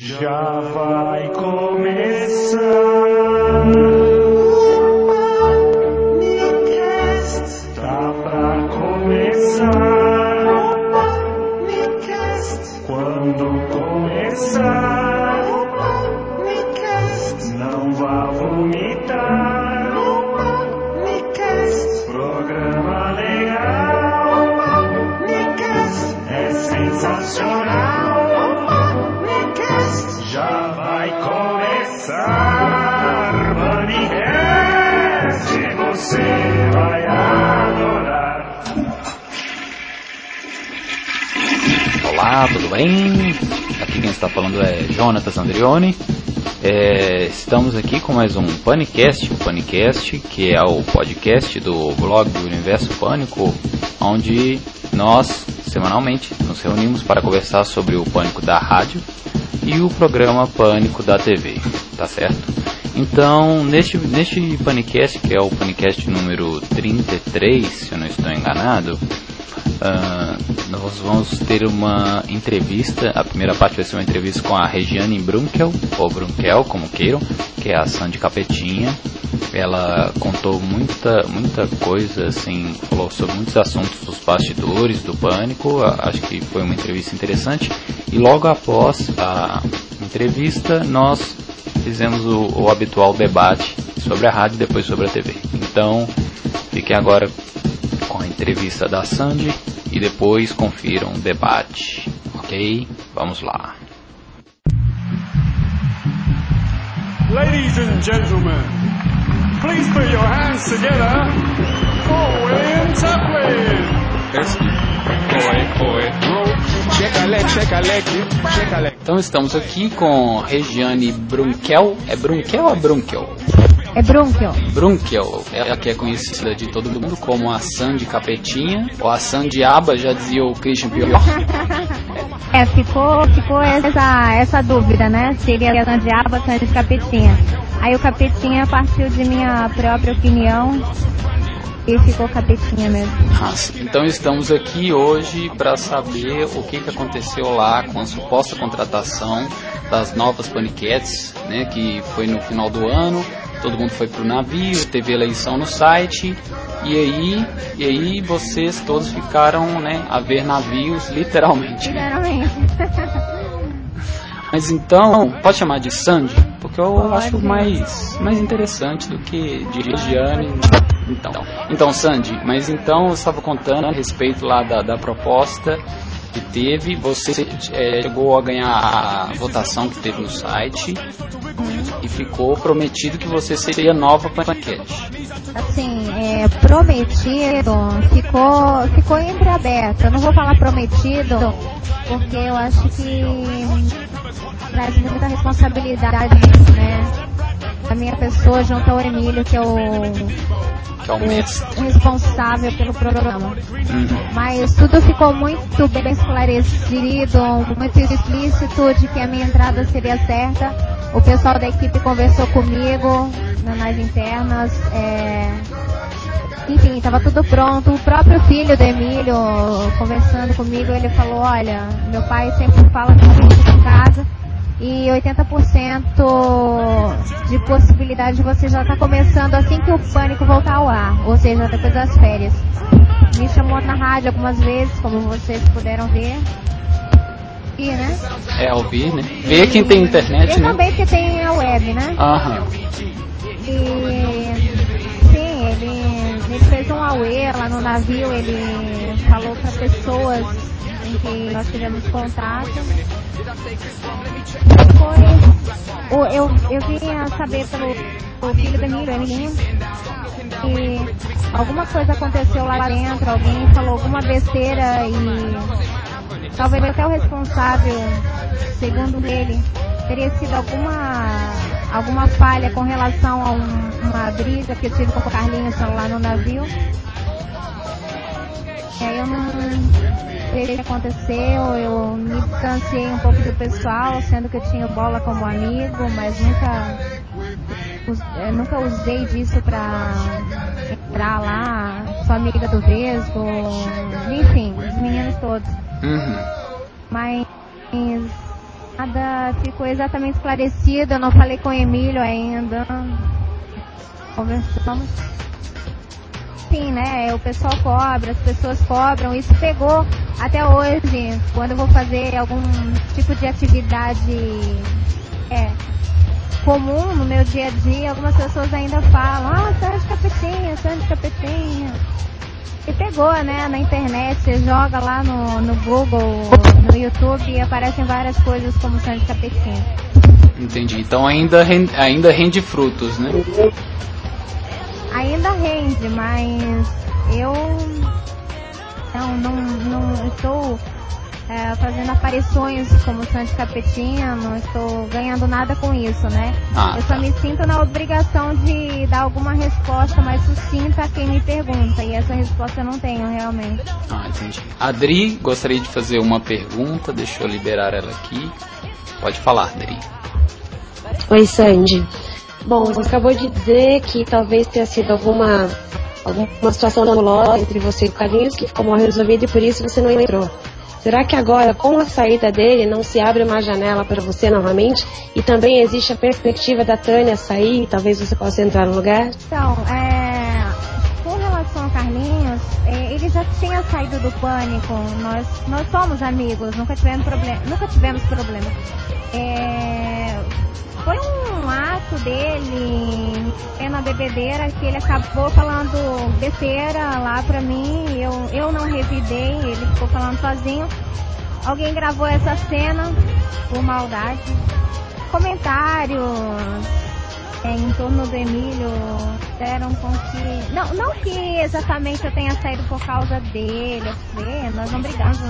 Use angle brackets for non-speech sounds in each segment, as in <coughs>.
Já vai começar. Tá pra começar. Quando começar, Olá, tudo bem? Aqui quem está falando é Jonatas Andrioni. É, estamos aqui com mais um Panicast, o Panicast que é o podcast do blog do Universo Pânico, onde nós semanalmente nos reunimos para conversar sobre o pânico da rádio e o programa Pânico da TV, tá certo? Então, neste, neste Panicast, que é o Panicast número 33, se eu não estou enganado, ah, nós vamos ter uma entrevista. A primeira parte vai ser uma entrevista com a Regiane Brunkel, ou Brunkel, como queiram, que é a Sandy Capetinha. Ela contou muita, muita coisa, assim, falou sobre muitos assuntos dos bastidores do pânico. A- Acho que foi uma entrevista interessante. E logo após a entrevista, nós fizemos o, o habitual debate sobre a rádio e depois sobre a TV. Então, fiquem agora com a entrevista da Sandy e depois confiram o debate. Ok? Vamos lá. Ladies and gentlemen, please put your hands together for William Chaplin. Então estamos aqui com Regiane Brunkel. É Brunkel ou é Brunkel? É Brunkel. Brunkel, ela que é conhecida de todo mundo como a Sandy Capetinha, ou a Sandiaba, já dizia o Christian Pior. <laughs> É, ficou, ficou essa, essa dúvida, né? Seria Sandiaba, Sandy Capetinha. Aí o Capetinha partiu de minha própria opinião e ficou Capetinha mesmo. Nossa, Então estamos aqui hoje para saber o que, que aconteceu lá com a suposta contratação das novas paniquetes, né, que foi no final do ano. Todo mundo foi pro navio, teve eleição no site e aí, e aí vocês todos ficaram, né, a ver navios <laughs> literalmente. Sinceramente. Mas então, pode chamar de Sandy, porque eu Pode. acho mais, mais interessante do que de Regiane. Então, então Sandy, mas então eu estava contando a respeito lá da, da proposta que teve. Você é, chegou a ganhar a votação que teve no site e ficou prometido que você seria nova panquete. Assim, é, prometido ficou, ficou entreaberto. Eu não vou falar prometido porque eu acho que traz muita responsabilidade, né? A minha pessoa junto ao Emílio, que é o, Que é o mestre. responsável pelo programa. Uhum. Mas tudo ficou muito bem esclarecido, muito explícito de que a minha entrada seria certa. O pessoal da equipe conversou comigo na- nas internas. é, Enfim, estava tudo pronto. O próprio filho do Emílio conversando comigo, ele falou, olha, meu pai sempre fala que eu fico em casa e 80% de possibilidade de você já estar começando assim que o pânico voltar ao ar, ou seja, depois das férias. Me chamou na rádio algumas vezes, como vocês puderam ver. E, né? É ouvir, né? Ver quem tem internet, E né? também que tem a web, né? Aham. E sim, ele, ele fez um auê lá no navio, ele falou para pessoas em que nós tivemos contato. Foi. Eu, eu vim a saber pelo o filho do Emílio, Emilinho, que alguma coisa aconteceu lá dentro, alguém falou alguma besteira e talvez até o responsável, segundo ele, teria sido alguma alguma falha com relação a um- uma briga que eu tive com o Carlinhos lá no navio. E aí eu não sei o que aconteceu, eu me distanciei um pouco do pessoal, sendo que eu tinha bola como amigo, mas nunca us- eh, nunca usei disso pra entrar lá, sou amiga do Vesgo, enfim, os meninos todos. Uhum. Mas Nada ficou exatamente esclarecido, eu não falei com o Emílio ainda. Conversamos. Sim, né? O pessoal cobra, as pessoas cobram. Isso pegou até hoje, quando eu vou fazer algum tipo de atividade é, comum no meu dia a dia, algumas pessoas ainda falam, ah, Sandy Capetinha, Sandy Capetinha. E pegou, né, na internet, você joga lá no, no Google, no YouTube e aparecem várias coisas como Sandy Capetinha. Entendi. Então ainda rende, ainda rende frutos, né? Ainda rende, mas eu não, não, não estou é, fazendo aparições como Sandy Capetinha, não estou ganhando nada com isso, né? Ah, eu só tá. me sinto na obrigação de dar alguma resposta mais sucinta a quem me pergunta, e essa resposta eu não tenho realmente. Ah, entendi. Adri, gostaria de fazer uma pergunta, deixa eu liberar ela aqui. Pode falar, Adri. Oi, Sandy. Bom, você acabou de dizer que talvez tenha sido alguma, alguma situação nebulosa entre você e o Carlinhos que ficou mal resolvida e por isso você não entrou. Será que agora, com a saída dele, não se abre uma janela para você novamente? E também existe a perspectiva da Tânia sair e talvez você possa entrar no lugar? Então, é, com relação ao Carlinhos, é, ele já tinha saído do pânico. Nós, nós somos amigos, nunca tivemos problema, nunca tivemos problema. É, foi um ato dele é na bebedeira que ele acabou falando besteira lá pra mim. Eu, eu não revidei, ele ficou falando sozinho. Alguém gravou essa cena por maldade. Comentários é, em torno do Emílio deram com que. Não, não que exatamente eu tenha saído por causa dele, assim, nós não brigamos,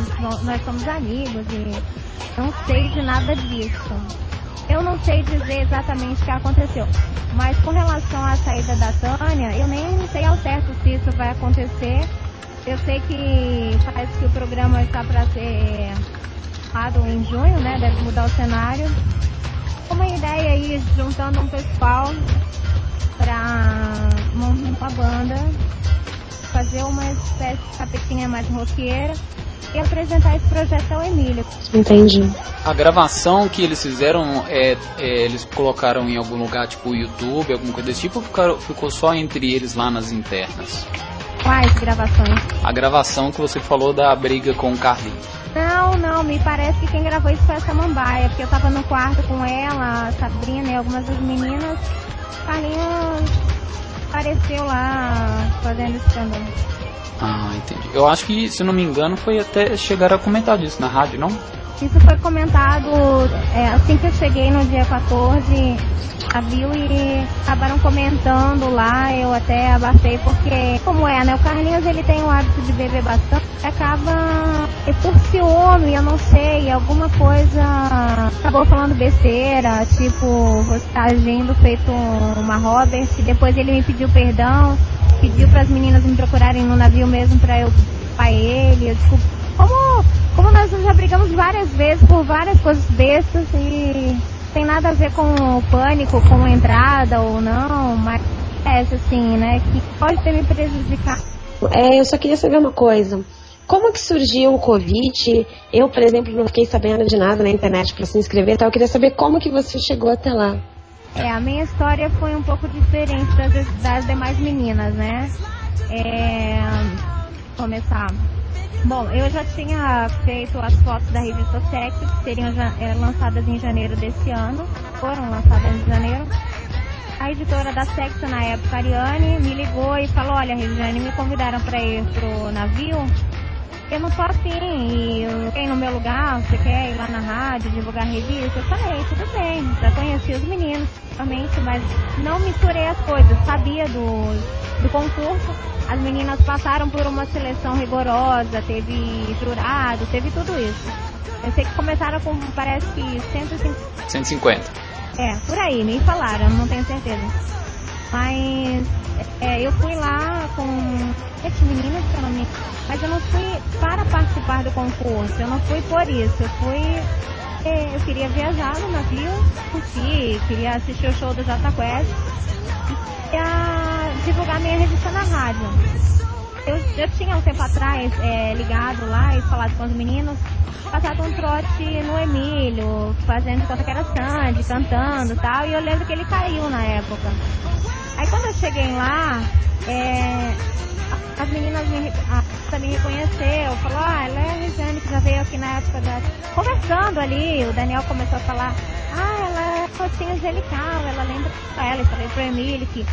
nós somos amigos e não sei de nada disso. Eu não sei dizer exatamente o que aconteceu, mas com relação à saída da Tânia, eu nem sei ao certo se isso vai acontecer. Eu sei que parece que o programa está para ser lançado em junho, né? Deve mudar o cenário uma ideia aí, juntando um pessoal pra montar uma banda, fazer uma espécie de capetinha mais roqueira e apresentar esse projeto ao Emílio. Entendi. A gravação que eles fizeram, é, é, eles colocaram em algum lugar, tipo YouTube, alguma coisa desse tipo, ou ficaram- ficou só entre eles lá nas internas? Quais gravações? A gravação que você falou da briga com o Carlinhos. Não, não, me parece que quem gravou isso foi a Samambaia, porque eu tava no quarto com ela, a Sabrina e algumas das meninas. Carlinhos apareceu lá fazendo escândalo. Ah, entendi. Eu acho que, se não me engano, foi até chegar a comentar disso na rádio, não? Isso foi comentado é, assim que eu cheguei no dia 14, a viu e acabaram comentando lá, eu até abafei porque, como é, né? O Carlinhos ele tem o hábito de beber bastante, acaba e por ciúme, eu não sei, alguma coisa acabou falando besteira, tipo, você tá agindo feito uma Robert, e depois ele me pediu perdão, pediu para as meninas me procurarem no navio mesmo para eu para ele, eu. Como, como nós já brigamos várias vezes por várias coisas bestas e tem nada a ver com o pânico, com entrada ou não, mas é assim, né, que pode ter me prejudicado. É, eu só queria saber uma coisa. Como que surgiu o convite? Eu, por exemplo, não fiquei sabendo de nada na internet para se inscrever, então eu queria saber como que você chegou até lá. É, a minha história foi um pouco diferente das, das demais meninas, né? É, começar. Bom, eu já tinha feito as fotos da revista Sexo, que seriam é, lançadas em janeiro desse ano. Foram lançadas em janeiro. A editora da Sexo, na época, Ariane, me ligou e falou, olha, Regiane, me convidaram para ir pro navio. Eu não afim, e eu- quem no meu lugar, você quer ir lá na rádio, divulgar revista? Eu falei, tudo bem, já conheci os meninos, realmente, mas não misturei as coisas, sabia do, do concurso. As meninas passaram por uma seleção rigorosa, teve jurado, teve tudo isso. Eu sei que começaram com, parece que 150 150. é, por aí, me falaram, não tenho certeza. Mas é, eu fui lá com sete meninas, se eu não me mas eu não fui para participar do concurso, eu não fui por isso, eu fui. é, eu queria viajar no navio, curtir, queria assistir o show do Jota Quest e queria divulgar minha revista na rádio. Eu, eu tinha um tempo atrás é, ligado lá e falado com os meninos, passado um trote no Emílio, fazendo conta que era Sandy, cantando e tal, e eu lembro que ele caiu na época. Aí quando eu cheguei lá, é, as meninas me, a, me reconheceu, falou, ah, ela é a Regiane que já veio aqui na época da. Conversando ali, o Daniel começou a falar, ah, ela é rocinha angelical, ela lembra ela, e falei pro Emílio que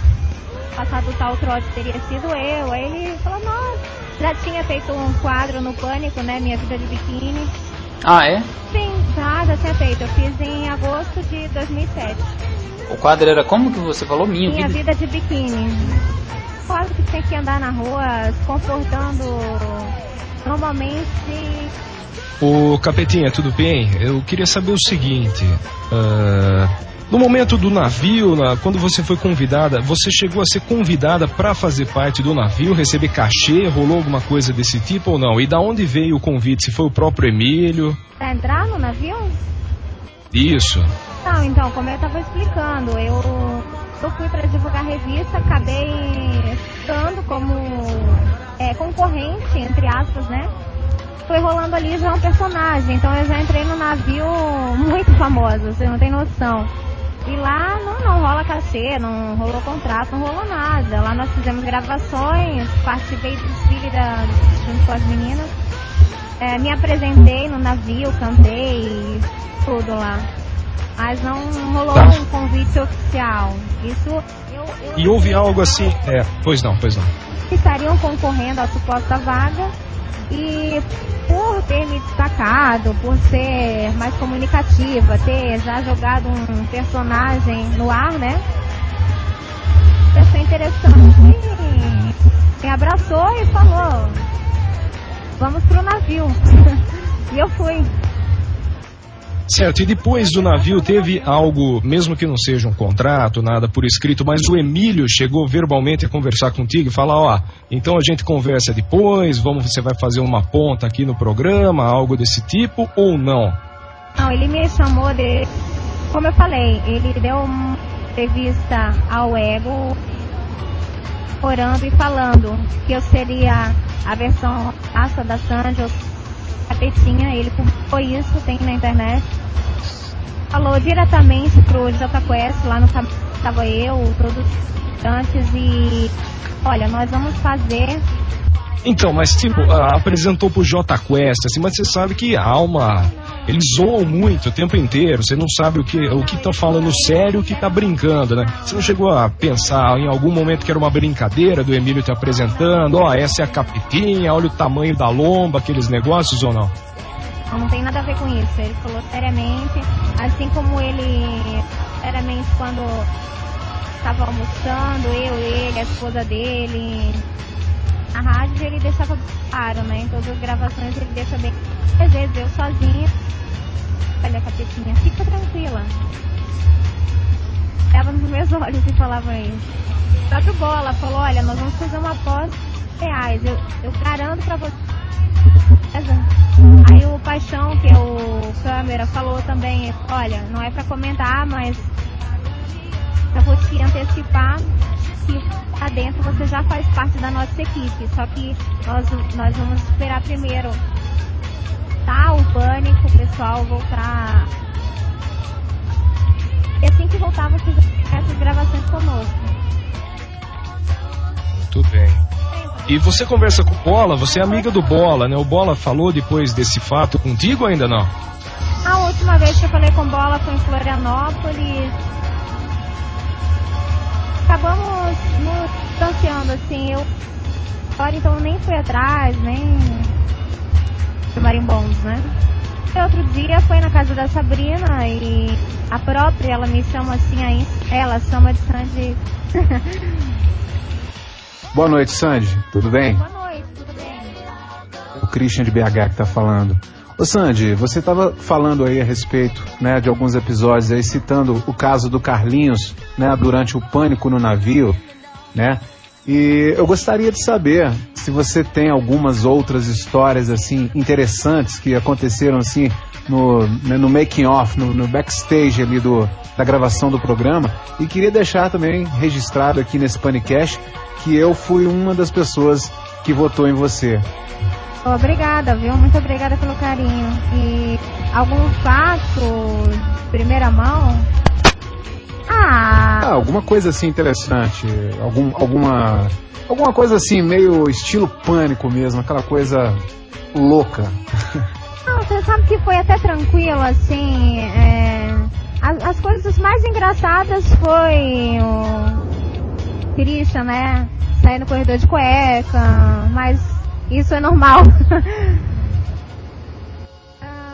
passado tal trote teria sido eu. Aí ele falou, nossa, já tinha feito um quadro no Pânico, né? Minha vida de biquíni. Ah, é? Sim, já, já tinha feito. Eu fiz em agosto de 2007. O quadro era como que você falou? Minha, Minha vida? vida de biquíni. Quase que tem que andar na rua se confortando normalmente. Ô Capetinha, tudo bem? Eu queria saber o seguinte. ah, no momento do navio, na- quando você foi convidada, você chegou a ser convidada para fazer parte do navio, receber cachê, rolou alguma coisa desse tipo ou não? E da onde veio o convite? Se foi o próprio Emílio? Pra entrar no navio? Isso. Não, então, como eu estava explicando, eu, eu fui para divulgar a revista, acabei ficando como é, concorrente, entre aspas, né? Foi rolando ali já um personagem, então eu já entrei no navio muito famoso, você não tem noção. E lá não, não rola cachê, não rolou contrato, não rolou nada. Lá nós fizemos gravações, participei do desfile da, junto com as meninas. É, me apresentei no navio, cantei, tudo lá. Mas não rolou Tá. um convite oficial. Isso eu, eu E houve algo assim. É, pois não, pois não. estariam concorrendo à suposta vaga e por ter me destacado, por ser mais comunicativa, ter já jogado um personagem no ar, né? Achei interessante. Me abraçou e falou, vamos pro navio. <laughs> e eu fui. Certo, e depois do navio teve algo, mesmo que não seja um contrato, nada por escrito, mas o Emílio chegou verbalmente a conversar contigo e falar, ó, então a gente conversa depois, vamos, você vai fazer uma ponta aqui no programa, algo desse tipo, ou não? Não, ele me chamou de. Como eu falei, ele deu uma entrevista ao Ego, orando e falando que eu seria a versão raça da Sandy, capetinha, ele publicou isso, tem na internet. Falou diretamente pro J Quest, lá no estava eu, todos os antes e olha, nós vamos fazer Então, mas tipo, apresentou pro J Quest, assim, mas você sabe que há uma. Eles zoam muito o tempo inteiro, você não sabe o que o que tá falando sério o que tá brincando, né? Você não chegou a pensar em algum momento que era uma brincadeira do Emílio te apresentando, ó, essa é a capitinha, olha o tamanho da lomba, aqueles negócios ou? Não, não tem nada a ver com isso. Ele falou seriamente, assim como ele seriamente quando estava almoçando, eu, ele, a esposa dele. Ele deixava claro, né? Em todas as gravações ele deixa bem. Às vezes eu sozinha. Olha, capetinha, fica tranquila. Olhava nos meus olhos e falava isso. O próprio Bola falou, olha, nós vamos fazer uma aposta reais. Eu, eu garanto pra você. Aí o Paixão, que é o câmera, falou também, olha, não é pra comentar, mas eu vou te antecipar que lá dentro você já faz parte da nossa equipe. Só que nós, nós vamos esperar primeiro tá o pânico, o pessoal voltar. E assim que voltar, você já essas gravações conosco. Tudo bem. E você conversa com o Bola, você é amiga do Bola, né? O Bola falou depois desse fato contigo ainda não? A última vez que eu falei com bola foi em Florianópolis. Acabamos nos distanciando, assim, eu agora então nem fui atrás, nem de marimbondos, né? E outro dia foi na casa da Sabrina e a própria, ela me chama assim aí, ela chama de Sandy. <laughs> Boa noite, Sandy. Tudo bem? Boa noite, tudo bem? O Christian de BH que tá falando. Ô Sandy, você estava falando aí a respeito né, de alguns episódios aí, citando o caso do Carlinhos, né, durante o pânico no navio, né? E eu gostaria de saber se você tem algumas outras histórias assim interessantes que aconteceram assim no, né, no making off, no, no backstage ali do, da gravação do programa. E queria deixar também registrado aqui nesse Panicast que eu fui uma das pessoas que votou em você. Obrigada, viu? Muito obrigada pelo carinho. E algum fato de primeira mão? Ah, Ah, alguma coisa assim interessante, algum, alguma alguma coisa assim meio estilo pânico mesmo, aquela coisa louca. <laughs> não, você sabe que foi até tranquilo, assim. é, as, as coisas mais engraçadas foi o Christian, né? Sair no corredor de cueca, mas isso é normal.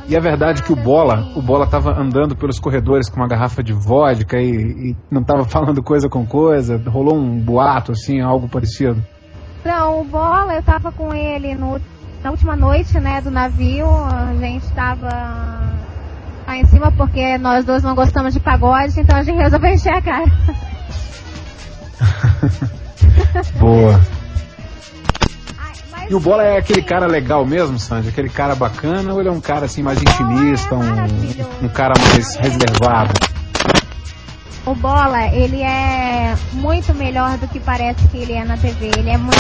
E é verdade que o Bola, o Bola tava andando pelos corredores com uma garrafa de vodka e, e não tava falando coisa com coisa, rolou um boato assim, algo parecido. Não, o Bola, eu tava com ele no, na última noite, né, do navio. A gente tava lá em cima porque nós dois não gostamos de pagode, então a gente resolveu encher a cara. <laughs> Boa. E o Bola é aquele cara legal mesmo, Sandy? Aquele cara bacana ou ele é um cara assim mais intimista, um, um cara mais reservado? O Bola, ele é muito melhor do que parece que ele é na TV. Ele é muito,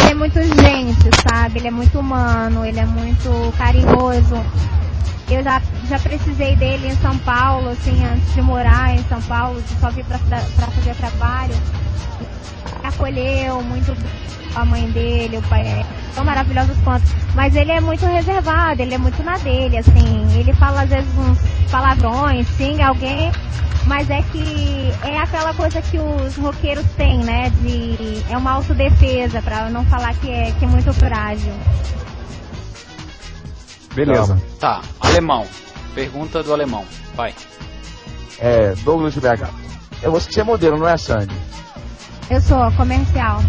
ele é muito gente, sabe? Ele é muito humano, ele é muito carinhoso. Eu já, já precisei dele em São Paulo, assim, antes de morar em São Paulo, de só vir pra fazer trabalho. Acolheu muito a mãe dele, o pai é tão maravilhosos quanto. Mas ele é muito reservado, ele é muito na dele, assim. Ele fala às vezes uns palavrões, xinga alguém, mas é que é aquela coisa que os roqueiros têm, né? De é uma autodefesa, pra não falar que é, que é muito frágil. Beleza. Tá, alemão. Pergunta do alemão. Vai. É, Douglas de BH. É você que é modelo, não é Sandy? Eu sou comercial.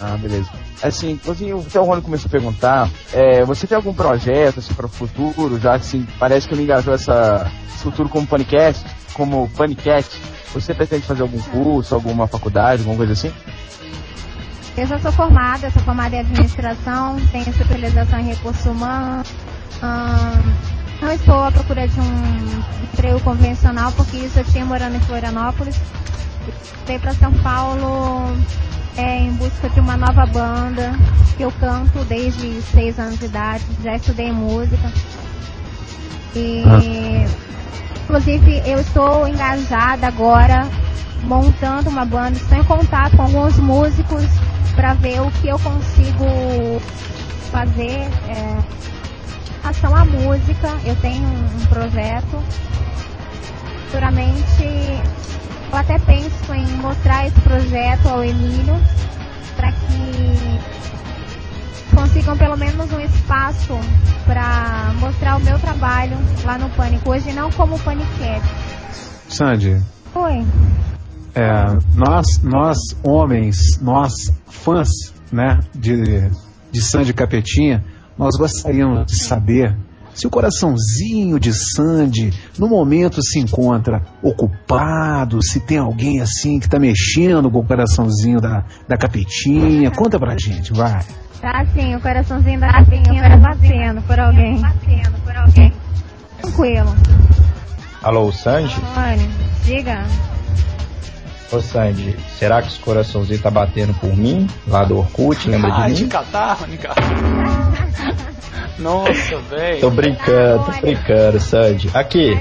Ah, beleza. Assim, assim, o Rony começou a perguntar, é, você tem algum projeto assim, para o futuro, já que assim, parece que ele engajou essa, esse futuro como panicast, como panicast, você pretende fazer algum curso, alguma faculdade, alguma coisa assim? Eu já sou formada, sou formada em administração, tenho especialização em recursos humanos. Ahn, não estou à procura de um emprego convencional, porque isso eu tinha morando em Florianópolis. Veio para São Paulo é, em busca de uma nova banda, que eu canto desde seis anos de idade, já estudei música. E inclusive eu estou engajada agora montando uma banda, estou em contato com alguns músicos para ver o que eu consigo fazer é, relação à música. Eu tenho um projeto. Futuramente eu até penso em mostrar esse projeto ao Emílio para que consigam pelo menos um espaço para mostrar o meu trabalho lá no Pânico. Hoje não como Paniquete. Sandy, Oi. é, nós, nós homens, nós fãs, né, de, de Sandy Capetinha, nós gostaríamos de saber se o coraçãozinho de Sandy no momento se encontra ocupado, se tem alguém assim que tá mexendo com o coraçãozinho da, da Capetinha. Conta pra gente, vai. Tá sim, o coraçãozinho da capinha tá batendo por alguém. Batendo por alguém. Tranquilo. Alô, Sandy? Rony, diga. Ô Sandy, será que esse coraçãozinho tá batendo por mim? Lá do Orkut, lembra Ah, de mim? catarro, de <laughs> Nossa, <laughs> velho. Tô brincando, tô brincando, Sandy. Aqui,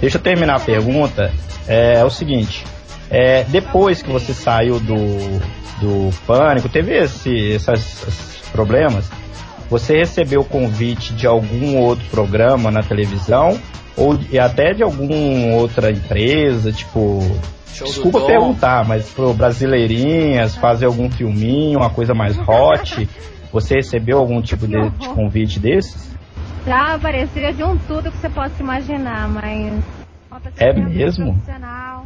deixa eu terminar a pergunta. É, o seguinte, é, depois que você saiu do, do pânico, teve esse, essas- esses problemas, você recebeu convite de algum outro programa na televisão ou de- até de alguma outra empresa, tipo, Show desculpa perguntar, mas pro Brasileirinhas, fazer algum filminho, uma coisa mais hot, você recebeu algum tipo de, de convite desses? Já apareceria de um tudo que você possa imaginar, mas. É mesmo? profissional,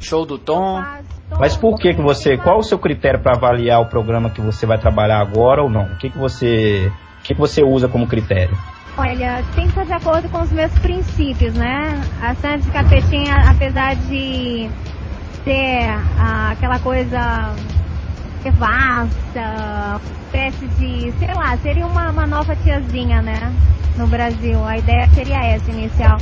Show do Tom. Mas por que que você, qual o seu critério para avaliar o programa que você vai trabalhar agora ou não? O que que você, o que que você usa como critério? Olha, tem que estar de acordo com os meus princípios, né? A Sandy Capetinha, apesar de ter ah, aquela coisa devassa, espécie de, sei lá, seria uma, uma nova tiazinha, né? No Brasil. A ideia seria essa inicial.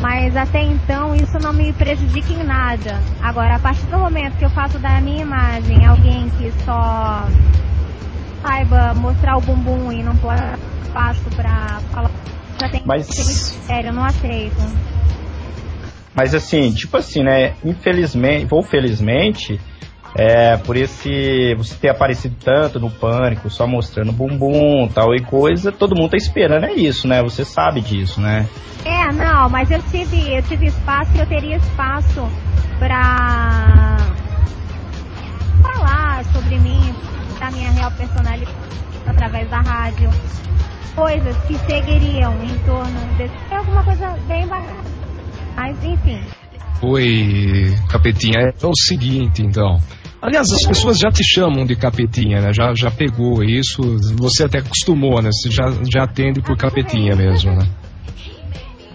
Mas até então isso não me prejudica em nada. Agora, a partir do momento que eu faço da minha imagem alguém que só saiba mostrar o bumbum e não pode espaço pra falar. Já tem Mas- sério, não aceito. Mas assim, tipo assim, né? Infelizmente, ou felizmente, é, por esse você ter aparecido tanto no pânico, só mostrando bumbum, tal e coisa, todo mundo tá esperando é isso, né? Você sabe disso, né? É, não, mas eu tive, eu tive espaço e eu teria espaço pra falar sobre mim, da minha real personalidade através da rádio. Coisas que seguiriam em torno desse. É alguma coisa bem bacana. Mas enfim. Oi, Capetinha. É o seguinte, então. Aliás, as pessoas já te chamam de Capetinha, né? Já, já pegou isso. Você até acostumou, né? Você já, já atende por Capetinha mesmo, né?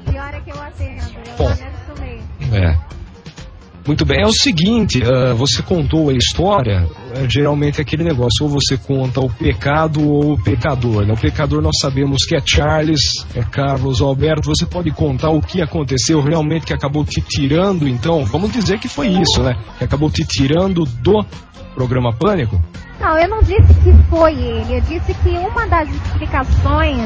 Pior é que eu atendo, eu Bom. acostumei. É. Muito bem, é o seguinte, ah, você contou a história, é, geralmente é aquele negócio, ou você conta o pecado ou o pecador. Né? O pecador nós sabemos que é Charles, é Carlos Alberto, você pode contar o que aconteceu realmente que acabou te tirando, então, vamos dizer que foi isso, né? Que acabou te tirando do programa Pânico? Não, eu não disse que foi ele. Eu disse que uma das explicações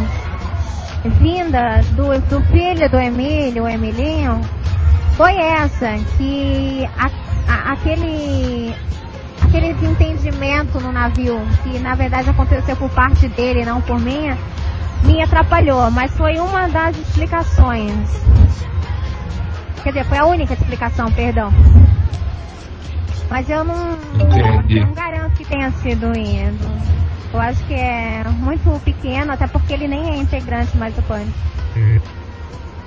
vindas do, do filho do Emílio, o Emilinho, foi essa, que a- a- aquele, aquele desentendimento no navio, que na verdade aconteceu por parte dele, não por minha, me atrapalhou, mas foi uma das explicações. Quer dizer, foi a única explicação, perdão. Mas eu não, não garanto que tenha sido indo. Eu acho que é muito pequeno, até porque ele nem é integrante mais do pânico.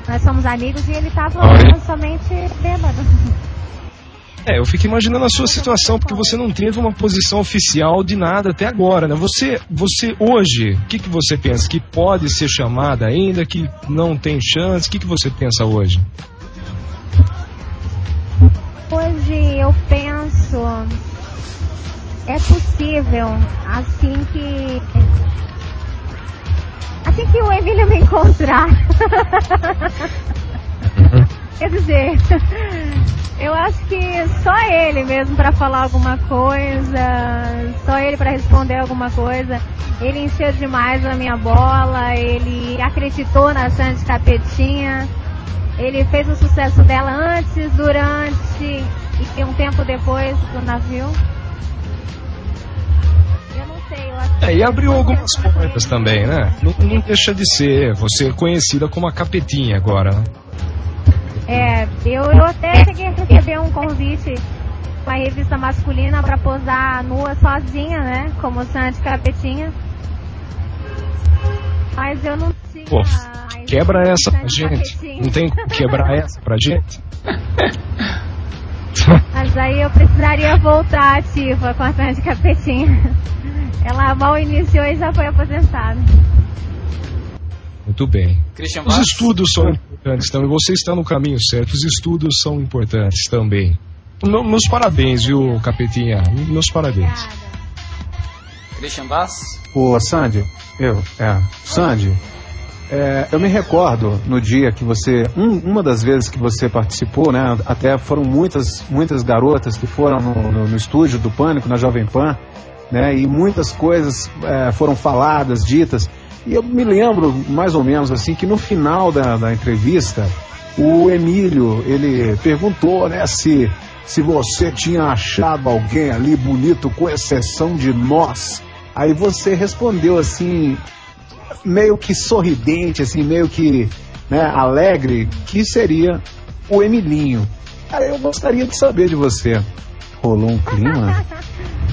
Nós somos amigos e ele tava Olha. somente bêbado. É, eu fico imaginando a sua situação, porque você não teve uma posição oficial de nada até agora, né? Você, você hoje, o que, que você pensa? Que pode ser chamada ainda, que não tem chance? O que, que você pensa hoje? Hoje eu penso é possível assim que assim que o Emílio me encontrar. Quer dizer, eu acho que só ele mesmo para falar alguma coisa, só ele para responder alguma coisa. Ele encheu demais a minha bola, ele acreditou na Sandy Capetinha. Ele fez o sucesso dela antes, durante e um tempo depois do navio. É, e abriu algumas portas também, né? Não, não deixa de ser, você conhecida como a Capetinha agora, né? É, eu, eu até cheguei a receber um convite pra revista masculina pra posar nua sozinha, né? Como Sandy Capetinha. Mas eu não tinha. Pô, quebra essa pra gente. Capetinha. Não tem como quebrar essa pra gente? <laughs> Mas aí eu precisaria voltar ativa com a Sandy Capetinha. Ela mal iniciou e já foi aposentada. Muito bem. Christian Os estudos são importantes também. Você está no caminho certo. Os estudos são importantes também. Me- Meus parabéns, viu, Capetinha? Meus parabéns. Obrigada. Christian Vaz? Ô, Sandy, eu, é, Sandy, é, eu me recordo no dia que você, um- uma das vezes que você participou, né, até foram muitas, muitas garotas que foram no, no- no estúdio do Pânico, na Jovem Pan, né, e muitas coisas é, foram faladas, ditas, e eu me lembro, mais ou menos assim, que no final da, da entrevista, o Emílio, ele perguntou, né, se, se você tinha achado alguém ali bonito, com exceção de nós. Aí você respondeu assim, meio que sorridente, assim, meio que né, alegre, que seria o Emilinho. Cara, eu gostaria de saber de você. Rolou um clima? <laughs>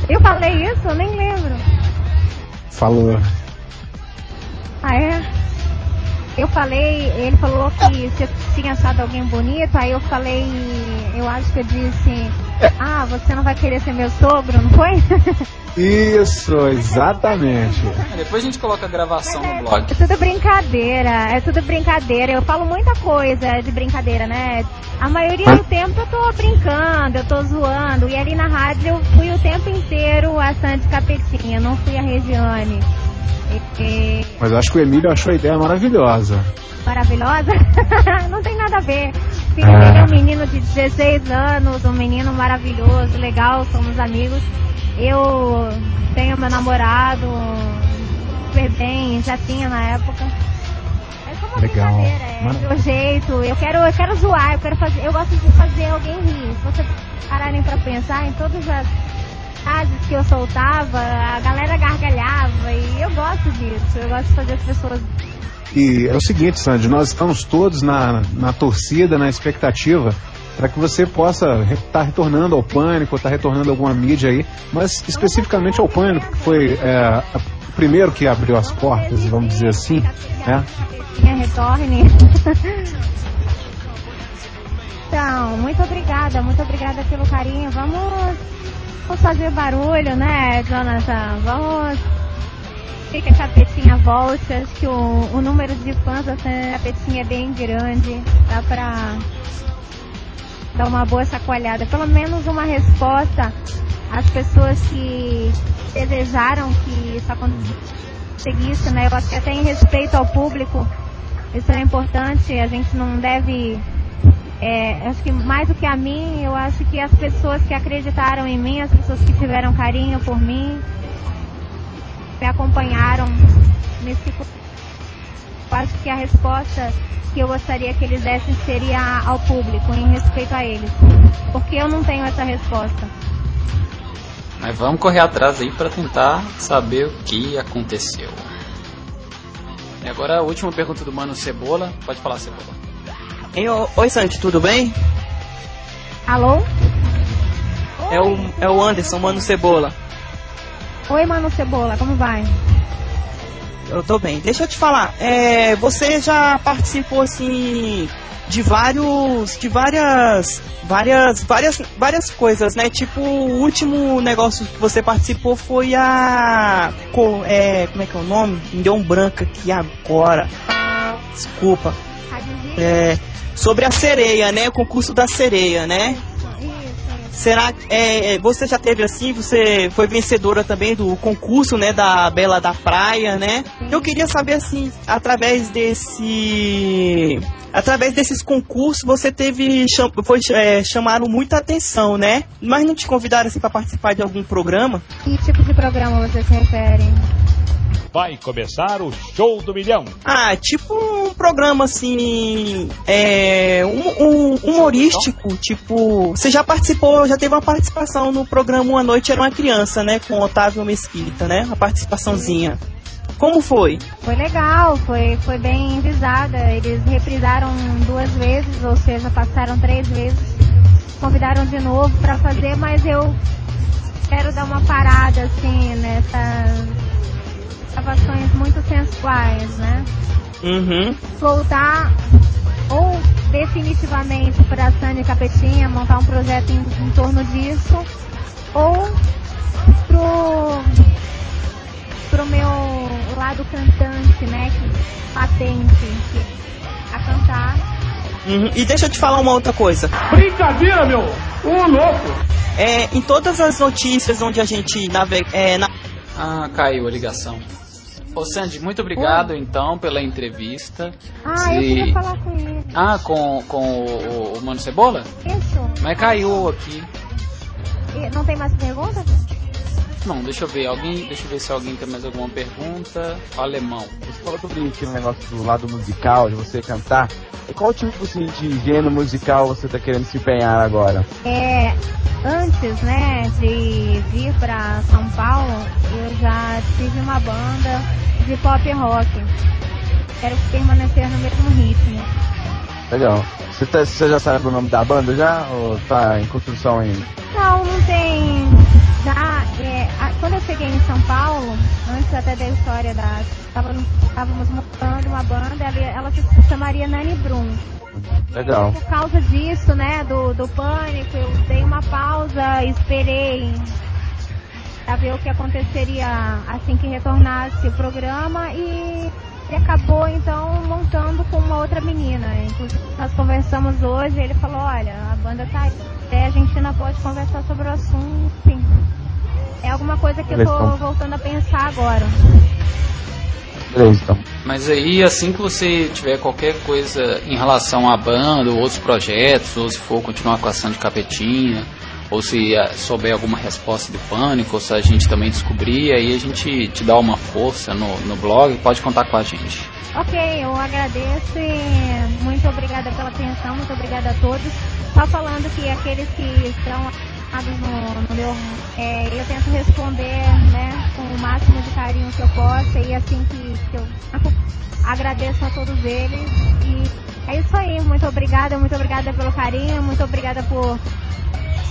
Eu falei isso? Eu nem lembro. Falou. Ah, é? Eu falei, ele falou que tinha achado alguém bonito, aí eu falei, eu acho que eu disse, ah, você não vai querer ser meu sogro, não foi? <laughs> Isso, exatamente. Depois a gente coloca a gravação no blog. É tudo brincadeira, é tudo brincadeira. Eu falo muita coisa de brincadeira, né? A maioria do tempo eu tô brincando, eu tô zoando. E ali na rádio eu fui o tempo inteiro a Sandy Capetinha, não fui a Regiane. E- Mas eu acho que o Emílio achou a ideia maravilhosa. maravilhosa? <laughs> não tem nada a ver. Filho Ah. dele é um menino de 16 anos, um menino maravilhoso, legal, somos amigos. Eu tenho meu namorado super bem, já tinha na época. É só uma Legal. brincadeira, é Mano. meu jeito. Eu quero, eu quero zoar, eu quero fazer, eu gosto de fazer alguém rir. Se você pararem pra pensar em todas as frases que eu soltava, a galera gargalhava e eu gosto disso. Eu gosto de fazer as pessoas E é o seguinte, Sandy, nós estamos todos na, na torcida, na expectativa, para que você possa estar retornando ao Pânico, estar retornando a alguma mídia aí, mas especificamente ao Pânico, que foi é, o primeiro que abriu as portas, vamos dizer assim, né? Minha retorne. <laughs> então, muito obrigada, muito obrigada pelo carinho. Vamos, vamos fazer barulho, né, Jonathan? Vamos que a capetinha volte. Acho que o, o número de fãs da capetinha é bem grande. Dá pra dar uma boa chacoalhada. Pelo menos uma resposta às pessoas que desejaram que isso acontecesse, né? Eu acho que até em respeito ao público, isso é importante. A gente não deve. É, acho que mais do que a mim, eu acho que as pessoas que acreditaram em mim, as pessoas que tiveram carinho por mim, me acompanharam nesse. Eu acho que a resposta que eu gostaria que eles dessem seria ao público, em respeito a eles. Porque eu não tenho essa resposta. Mas vamos correr atrás aí para tentar saber o que aconteceu. E agora a última pergunta do Mano Cebola. Pode falar, Cebola. Ei, ô- Oi, Sandy, tudo bem? Alô? É o, é o Anderson, mano Cebola. Oi, Mano Cebola, como vai? Eu tô bem. Deixa eu te falar, é, você já participou assim de vários, de várias, várias, várias, várias coisas, né? Tipo o último negócio que você participou foi a, é, como é que é o nome? Me deu um branco aqui agora. Desculpa. É, sobre a sereia, né? O concurso da sereia, né? Será que é, você já teve assim? Você foi vencedora também do concurso, né? Da Bela da Praia, né? Eu queria saber assim, através desse, através desses concursos, você teve foi é, chamaram muita atenção, né? Mas não te convidaram assim para participar de algum programa? Que tipo de programa você se refere? Vai começar o show do milhão. Ah, tipo um programa assim, é, um, um- humorístico, tipo, você já participou, já teve uma participação no programa Uma Noite Era Uma Criança, né, com Otávio Mesquita, né, uma participaçãozinha. Como foi? Foi legal, foi, foi bem visada. Eles reprisaram duas vezes, ou seja, passaram três vezes. Convidaram de novo para fazer, mas eu quero dar uma parada assim nessas gravações muito sensuais, né? Uhum. Voltar ou definitivamente para Sânia Capetinha, montar um projeto em, em torno disso, ou pro pro meu lado cantante, né? Que, patente, que, a cantar. Uhum. E deixa eu te falar uma outra coisa. Brincadeira, meu! Ô, louco! É, em todas as notícias onde a gente navega, é, na- Ah, caiu a ligação. Ô Sandy, muito obrigado então pela entrevista. Ah, Se- eu queria falar com ele. Ah, com, com o, o Mano Cebola? Isso. Mas caiu aqui. E Não tem mais perguntas? Não, deixa eu ver. Alguém, deixa eu ver se alguém tem mais alguma pergunta. O alemão. Você falou sobre aquele negócio do lado musical, de você cantar. E qual tipo assim, de gênero musical você tá querendo se empenhar agora? É, antes, né, de vir para São Paulo, eu já tive uma banda de pop rock. Quero permanecer no mesmo ritmo. Legal. Você, tá- você já sabe o nome da banda já? Ou tá em construção ainda? Não, não tem. Já, é, a- quando eu cheguei em São Paulo, antes até da história da. Estávamos montando uma banda, ela, ela se chamaria Nani Brum. Legal. Por causa disso, né, do, do pânico, eu dei uma pausa, esperei pra ver o que aconteceria assim que retornasse o programa e ele acabou então montando com uma outra menina. Inclusive nós conversamos hoje, ele falou, olha, a banda tá aí, até a gente ainda pode conversar sobre o assunto, enfim. É alguma coisa que eu tô Beleza. voltando a pensar agora. Beleza, então. Mas aí, assim que você tiver qualquer coisa em relação à banda, ou outros projetos, ou se for continuar com a ação de capetinha, ou se eh, souber alguma resposta do pânico, ou se a gente também descobrir, aí a gente te dá uma força no, no blog, pode contar com a gente. Ok, eu agradeço e muito obrigada pela atenção, muito obrigada a todos. Só falando que aqueles que estão no, no meu. é, eu tento responder né, com o máximo de carinho que eu possa e assim que, que eu agradeço a todos eles. E é isso aí, muito obrigada, muito obrigada pelo carinho, muito obrigada por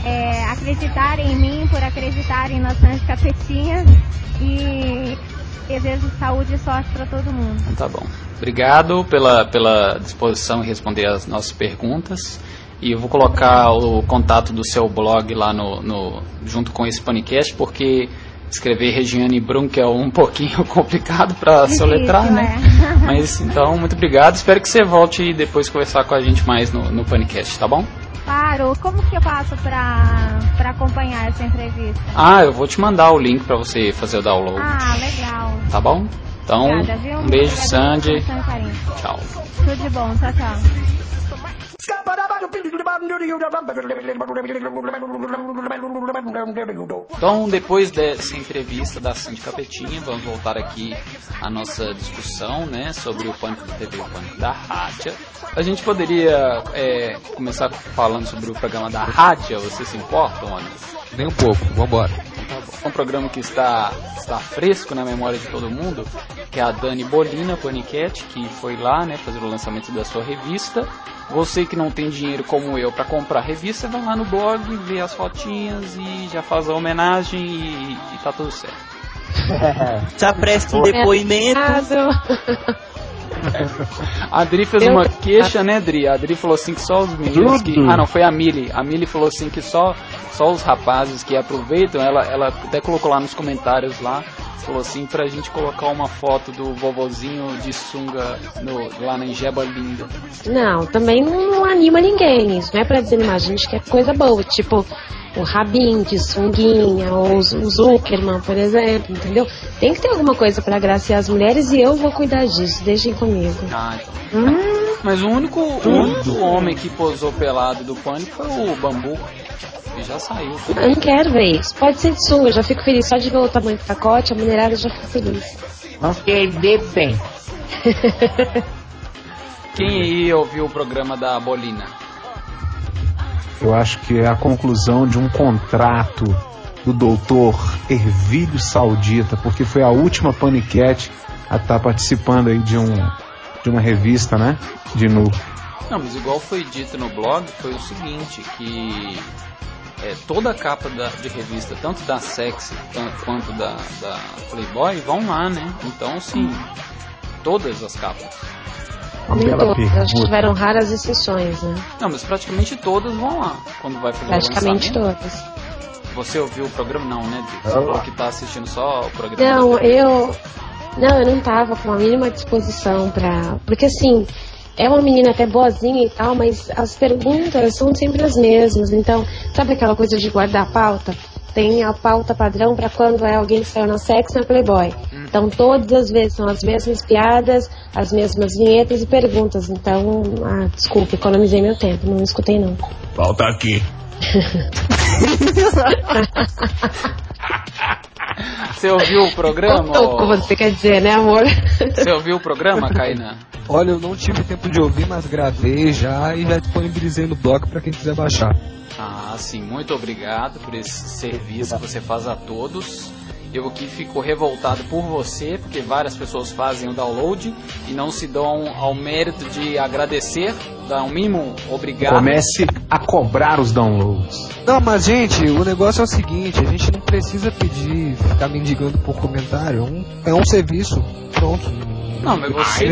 é, acreditarem em mim, por acreditarem na Sanji Capetinha e desejo saúde e sorte para todo mundo. Então tá bom. Obrigado pela, pela disposição em responder as nossas perguntas. E eu vou colocar o contato do seu blog lá no, no junto com esse podcast, porque escrever Regiane Brunk é um <laughs> pouquinho complicado para soletrar, né? é. <laughs> Mas então, muito obrigado. Espero que você volte depois conversar com a gente mais no, no Panicast, tá bom? Claro, como que eu faço pra acompanhar essa entrevista? Ah, eu vou te mandar o link para você fazer o download, Ah, legal. tá bom? Então, Obrigada, um beijo, Obrigada, Sandy. Tchau. Tudo de bom, tchau, tchau. Então, depois dessa entrevista da Sandy Capetinha, vamos voltar aqui à nossa discussão, né, sobre o pânico da TV e o pânico da rádio. A gente poderia é, começar falando sobre o programa da rádio, você se importa, Mônica? Nem um pouco, vambora. Bom. É um programa que está, está fresco na memória de todo mundo, que é a Dani Bolina, Paniquete, que foi lá, né, fazer o lançamento da sua revista. Você que não tem dinheiro como eu para comprar a revista, vai lá no blog, vê as fotinhas e já faz a homenagem e, e tá tudo certo. <laughs> Já presta um depoimento. <laughs> A Adri fez Eu- uma queixa, né, Adri? A Adri falou assim que só os meninos que. Ah, não, foi a Mili. A Mili falou assim que só, só os rapazes que aproveitam. Ela, ela até colocou lá nos comentários lá. Falou assim pra gente colocar uma foto do vovozinho de sunga no, lá na Ingeba Linda. Não, também não, não anima ninguém. Isso não é pra desanimar a gente que é coisa boa. Tipo, o Rabin de sunguinha, ou o Zuckerman, por exemplo, entendeu? Tem que ter alguma coisa pra agraciar as mulheres e eu vou cuidar disso. Deixem comigo. Ah, então. Mas o único, o único homem que posou pelado do pânico foi o Bambu. E já saiu. Eu não quero ver isso. Pode ser de sunga, eu já fico feliz. Só de ver o tamanho do pacote, a mulherada já fica feliz. Ok, depende. <laughs> Quem aí ouviu o programa da Bolina? Eu acho que é a conclusão de um contrato do doutor Ervílio Saudita, porque foi a última paniquete a estar participando aí de, um, de uma revista, né? De nu. Não, mas igual foi dito no blog, foi o seguinte, que é, toda a capa da, de revista, tanto da Sexy tan- quanto da, da Playboy, vão lá, né? Então, sim, todas as capas. Nem todas. Acho que tiveram raras exceções, né? Não, mas praticamente todas vão lá, quando vai fazer Praticamente todas. Você ouviu o programa? Não, né? Você Não. falou que tá assistindo só o programa Não, eu. Não, eu não tava com a mínima disposição pra. Porque assim, é uma menina até boazinha e tal, mas as perguntas são sempre as mesmas. Então, sabe aquela coisa de guardar a pauta? Tem a pauta padrão pra quando é alguém que saiu na Sex na Playboy. Então, todas as vezes são as mesmas piadas, as mesmas vinhetas e perguntas. Então, ah, desculpa, economizei meu tempo, não escutei não. Volta aqui. <laughs> Você ouviu o programa? O que você quer dizer, né, amor? Você ouviu o programa, Kainan? Olha, eu não tive tempo de ouvir, mas gravei já e já disponibilizei no blog pra quem quiser baixar. Ah, sim, muito obrigado por esse serviço que você faz a todos. Eu aqui fico revoltado por você, porque várias pessoas fazem o download e não se dão ao mérito de agradecer, dar um mínimo obrigado. Comece a cobrar os downloads. Não, mas gente, o negócio é o seguinte, a gente não precisa pedir, ficar mendigando por comentário, é um, é um serviço, pronto. Não, mas você,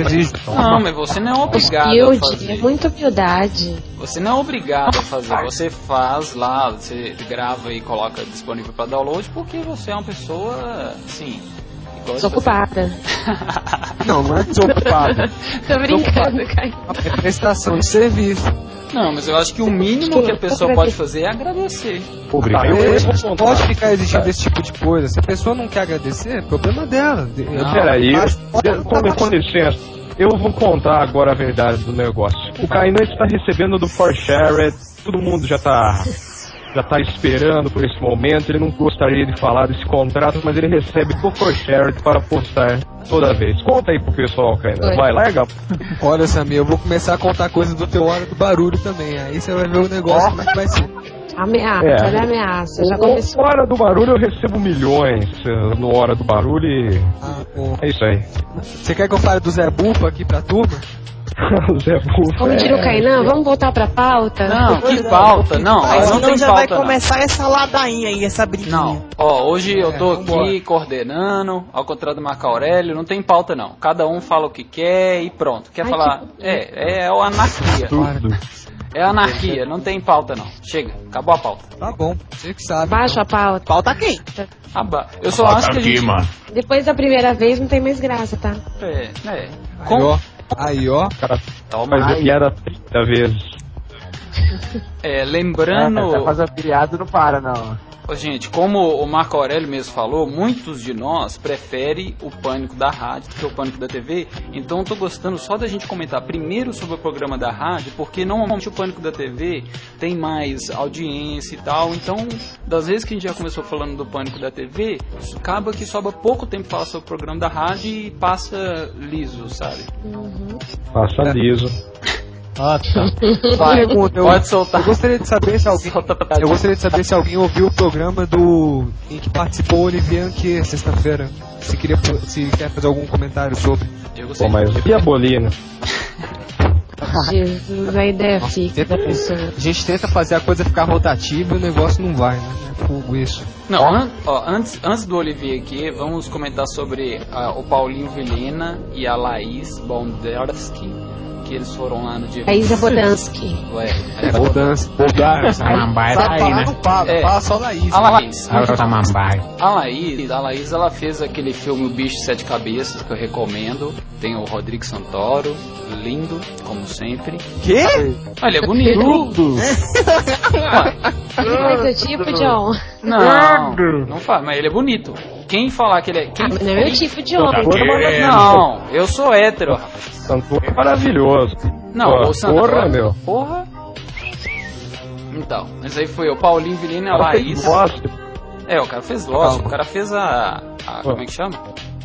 Não mas você não é obrigado a Humilde, é fazer. muita humildade. Você não é obrigado a fazer. Você faz lá, você grava e coloca disponível para download porque você é uma pessoa, assim, gosta de Desocupada. <laughs> Não, não é desocupado, <laughs> Tô brincando, Caio. é prestação de serviço. Não, mas eu acho que o mínimo que a pessoa pode fazer é agradecer. Obrigado. Não pode ficar exigindo esse tipo de coisa. Se a pessoa não quer agradecer, é problema dela. Não. Peraí, Mas- com, com licença. Eu vou contar agora a verdade do negócio. O Kainan está recebendo do For Share, todo mundo já está já tá esperando por esse momento. Ele não gostaria de falar desse contrato, mas ele recebe por share para postar toda vez. Conta aí pro pessoal, Kainan. Oi. Vai, larga. Olha, Samir, eu vou começar a contar coisas do teu hora do barulho também. Aí você vai ver o negócio como é que vai ser. Ameaça, É. olha a ameaça. Já O- começou. Hora do Barulho eu recebo milhões eh, no Hora do Barulho e. É isso aí. Você quer que eu fale do Zé Bufa aqui pra turma? <laughs> o Zé Bufa. Como diria o Kainan, vamos voltar pra pauta? Não, que pauta? Não, Mas não tem já pauta vai não. começar essa ladainha aí, essa briguinha. Não. Ó, hoje eu tô É, aqui coordenando, ao contrário do Marco Aurélio, não tem pauta não. Cada um fala o que quer e pronto. Quer Ai, falar? que- É, é a anarquia. Tudo. É anarquia, não tem pauta não. Chega, acabou a pauta. Tá bom, você que sabe. Baixa a pauta. Pauta quem? Aba- Eu só acho que a gente... Depois da primeira vez não tem mais graça, tá? É, é. Aí, Com... Aí, ó. Cara, Toma faz a aí. piada 30 vezes. <laughs> É, lembrando... É, fazer piada não para, não. Gente, como o Marco Aurélio mesmo falou, muitos de nós preferem o pânico da rádio do que o pânico da TV. Então eu tô gostando só da gente comentar primeiro sobre o programa da rádio, porque normalmente o pânico da TV tem mais audiência e tal. Então, das vezes que a gente já começou falando do pânico da TV, isso acaba que sobra pouco tempo para falar sobre o programa da rádio e passa liso, sabe? Passa liso. <laughs> Ah, tá. <laughs> Vai, Pergunta, eu, pode soltar. eu gostaria de saber se alguém. Eu gostaria de saber se alguém ouviu o programa do. em que participou o Olivier Anquier sexta-feira. Se queria se quer fazer algum comentário sobre. Eu Pô, gostei. mas e a bolina? <laughs> Jesus, a ideia fixa da pessoa. A gente tenta fazer a coisa ficar rotativa e o negócio não vai, né? É fogo isso. Não, an- ó, antes, antes do Olivier aqui, vamos comentar sobre ah, o Paulinho Vilhena e a Laís Bondersky, que eles foram lá no dia. A Isa Bodansky. Ué, Bodança. Samambaia tá aí, né? Fala, É. fala só Laís. a Laís. A Laís, a Laís, ela fez aquele filme O Bicho de Sete Cabeças, que eu recomendo. Tem o Rodrigo Santoro, lindo, como sempre. Quê? Ele é bonito. Ele faz o tipo, John. Não, não faz, mas ele é bonito. Quem falar que ele é. Quem, Ah, mas não é meu tipo de homem. Não, eu sou hétero, rapaz. Santor é maravilhoso. Não, Pô, o Santoro. Porra, meu. Porra. Então, mas aí foi o Paulinho Vilhena e a Laís. É, o cara fez Lost, o cara fez a. a como é que chama?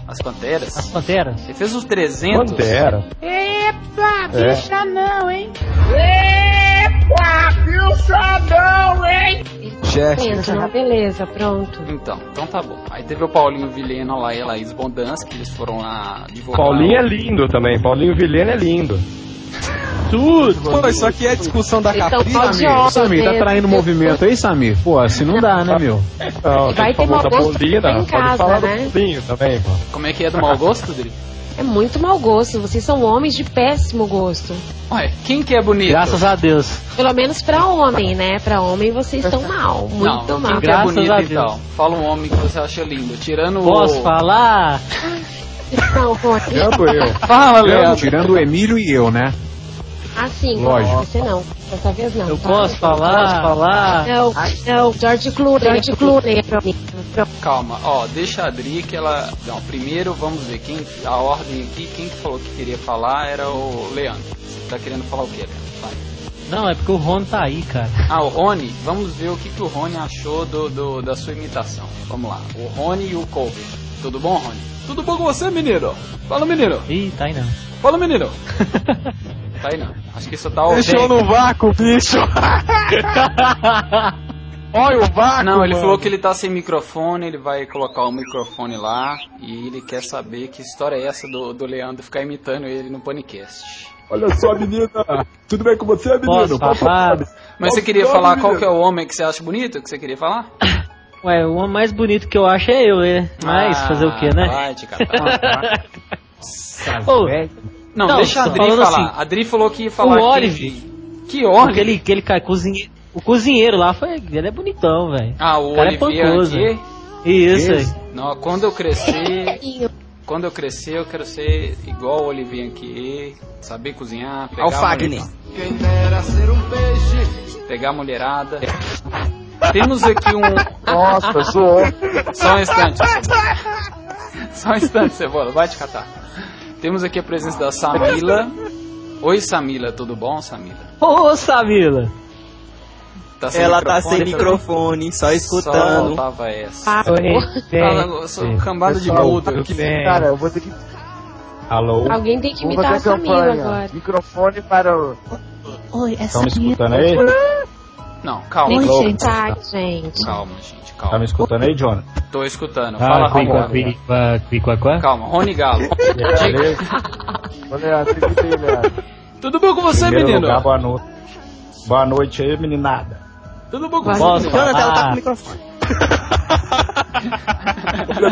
As Panteras. As Panteras? Ele fez os 300. Pantera. Epa, É. bicha não, hein? Epa, bicha não, hein? Pensa, não, beleza, pronto. Então, então tá bom. Aí teve o Paulinho Vilhena lá e a Laís Bondansky, eles foram lá divulgar. Paulinho é lindo também. Paulinho Vilhena é lindo. Tudo! Pô, isso aqui é discussão da Então, Samir, Samir, tá traindo movimento aí, Samir? Pô, assim não dá, né, meu? Não, Vai ter mau gosto Paulina. em Pode casa, falar né? do Paulinho também, pô. Como é que é do mau gosto, Dri? É muito mau gosto. Vocês são homens de péssimo gosto. Ué, quem que é bonito? Graças a Deus. Pelo menos pra homem, né? Pra homem vocês estão <laughs> mal. Muito não, mal. quem que é Graças bonito a Deus. então? Fala um homem que você acha lindo. Tirando Posso o. falar? Não, Rony. Fala, Leandro. Tirando o Emílio e eu, né? Ah, sim. Lógico. Você não. Dessa vez não. Eu tá? posso falar? Posso falar? Não, não. George Clooney. George Clooney. Pronto. Calma, ó, deixa a Adri que ela. Não, primeiro vamos ver quem. A ordem aqui, quem que falou que queria falar era o Leandro. Você tá querendo falar o quê, Leandro? Vai. Não, é porque o Ron tá aí, cara. Ah, o Rony, vamos ver o que, que o Rony achou do, do- da sua imitação. Vamos lá, o Rony e o Kobe. Tudo bom, Rony? Tudo bom com você, menino? Fala, menino. Ih, tá aí não. Fala, menino. <laughs> tá aí não. Acho que isso tá ouvindo. Deixou no vácuo, bicho. <laughs> Olha o vácuo. Não, ele mano. falou que ele tá sem microfone, ele vai colocar o microfone lá e ele quer saber que história é essa do, do Leandro ficar imitando ele no podcast. Olha só, menina. Tudo bem com você, menino? Posso falar? Mas você queria falar qual que é o homem que você acha bonito? Que você queria falar? <coughs> Ué, o homem mais bonito que eu acho é eu, né? Mas Ah, fazer o quê, né? Vai te catar. <laughs> Ô, Não, Não, deixa a Adri falar. assim, a Adri falou que ia falar. o quem- Olive. Que Olive? Aquele, aquele cara, cozinheiro. O cozinheiro lá foi. Ele é bonitão, velho. Ah, o cara é Olivier pancoso. aqui? Isso aí. Não, quando eu crescer. <laughs> quando eu crescer, eu quero ser igual o Olivier aqui. Saber cozinhar. Pegar Ao a Fagner. mulher- Pegar a mulherada. Temos aqui um. Nossa, zoou. Só um instante. Só um instante, Cebola, vai te catar. Temos aqui a presença da Samila. Oi, Samila, tudo bom, Samila? Ô, Samila. Tá sem Ela tá sem também? microfone, só escutando. Só faltava essa. Ah, Fala, eu sou um cambada de mudo. que- Cara, eu vou ter que. Alô? Alguém tem que imitar a fazer a Samira campanha. agora. Microfone para o. Oi, é Estão me escutando aí? Não, calma. Oi, calma. gente. Tá, gente. Calma, gente, Tá me calma. escutando aí, Jonathan? Tô escutando. Ah, Fala, Rony. Calma, Rony Galo. Leandro. Tudo bom com você, Primeiro menino? lugar, boa noite. Boa noite aí, meninada. Tudo bom com você? Jonathan, ela tá com o microfone.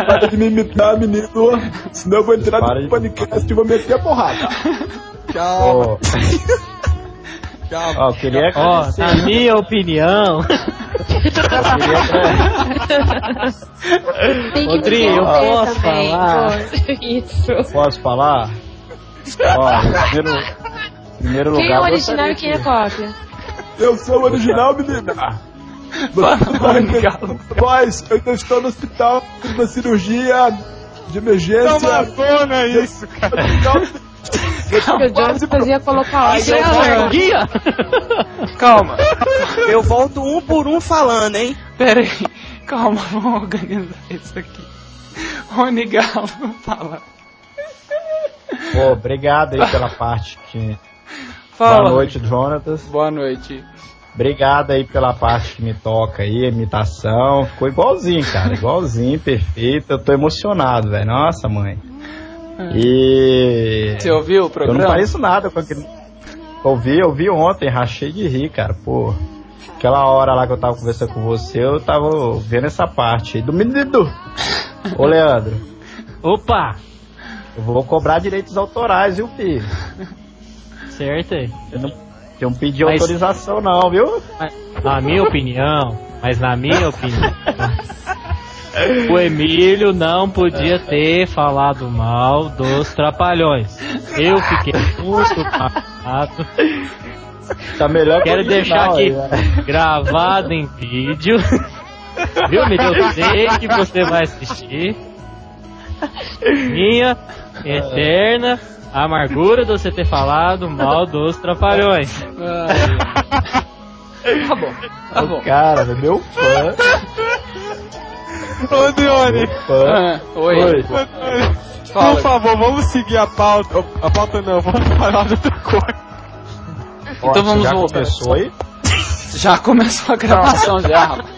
Para de me imitar, menino. Senão eu vou entrar no podcast e vou meter a porrada. Tchau. Ó, eu queria Ó, agradecer. na minha opinião. Tem que Rodrigo, eu posso também. falar? Isso. Posso falar? Ó, em primeiro, em primeiro lugar. Quem é o original e quem é cópia? Eu sou o original, menina. Voz, eu estou no hospital, uma cirurgia de emergência. Amazona isso, cara. O Jones fazia colocar Aí óculos. eu Guia! Calma. <laughs> Eu volto um por um falando, hein? Pera aí. Calma, vamos organizar isso aqui. Rony Galo, fala. Pô, obrigado aí pela parte que. Fala. Boa noite, Jonatas. Boa noite. Obrigado aí pela parte que me toca aí, imitação. Ficou igualzinho, cara. Igualzinho, perfeito. Eu tô emocionado, velho. Nossa, mãe. E. Você ouviu o Eu programa? não pareço nada com aquele. Ouvi, eu vi ontem, rachei de rir, cara. Pô. Aquela hora lá que eu tava conversando com você, eu tava vendo essa parte aí do menino. Ô, Leandro, Opa! eu vou cobrar direitos autorais, viu, filho? Certo aí. Eu não, eu não pedi Mas- autorização, não, viu? Na minha opinião, mas na minha opinião, <laughs> <laughs> o Emílio não podia ter falado mal dos trapalhões. Eu fiquei muito magoado. Tá melhor que Quero o deixar aqui aí, né? gravado em vídeo. <laughs> Viu, Emílio? Eu sei que você vai assistir. Minha eterna amargura de você ter falado mal dos trapalhões. <laughs> Tá bom, tá bom. Cara, é meu fã. Ô, Dione. Ah, oi. Oi. Por favor, vamos seguir a pauta. A pauta não, vamos falar de outra coisa. Então vamos já voltar. começou aí? Já começou a gravação já, rapaz.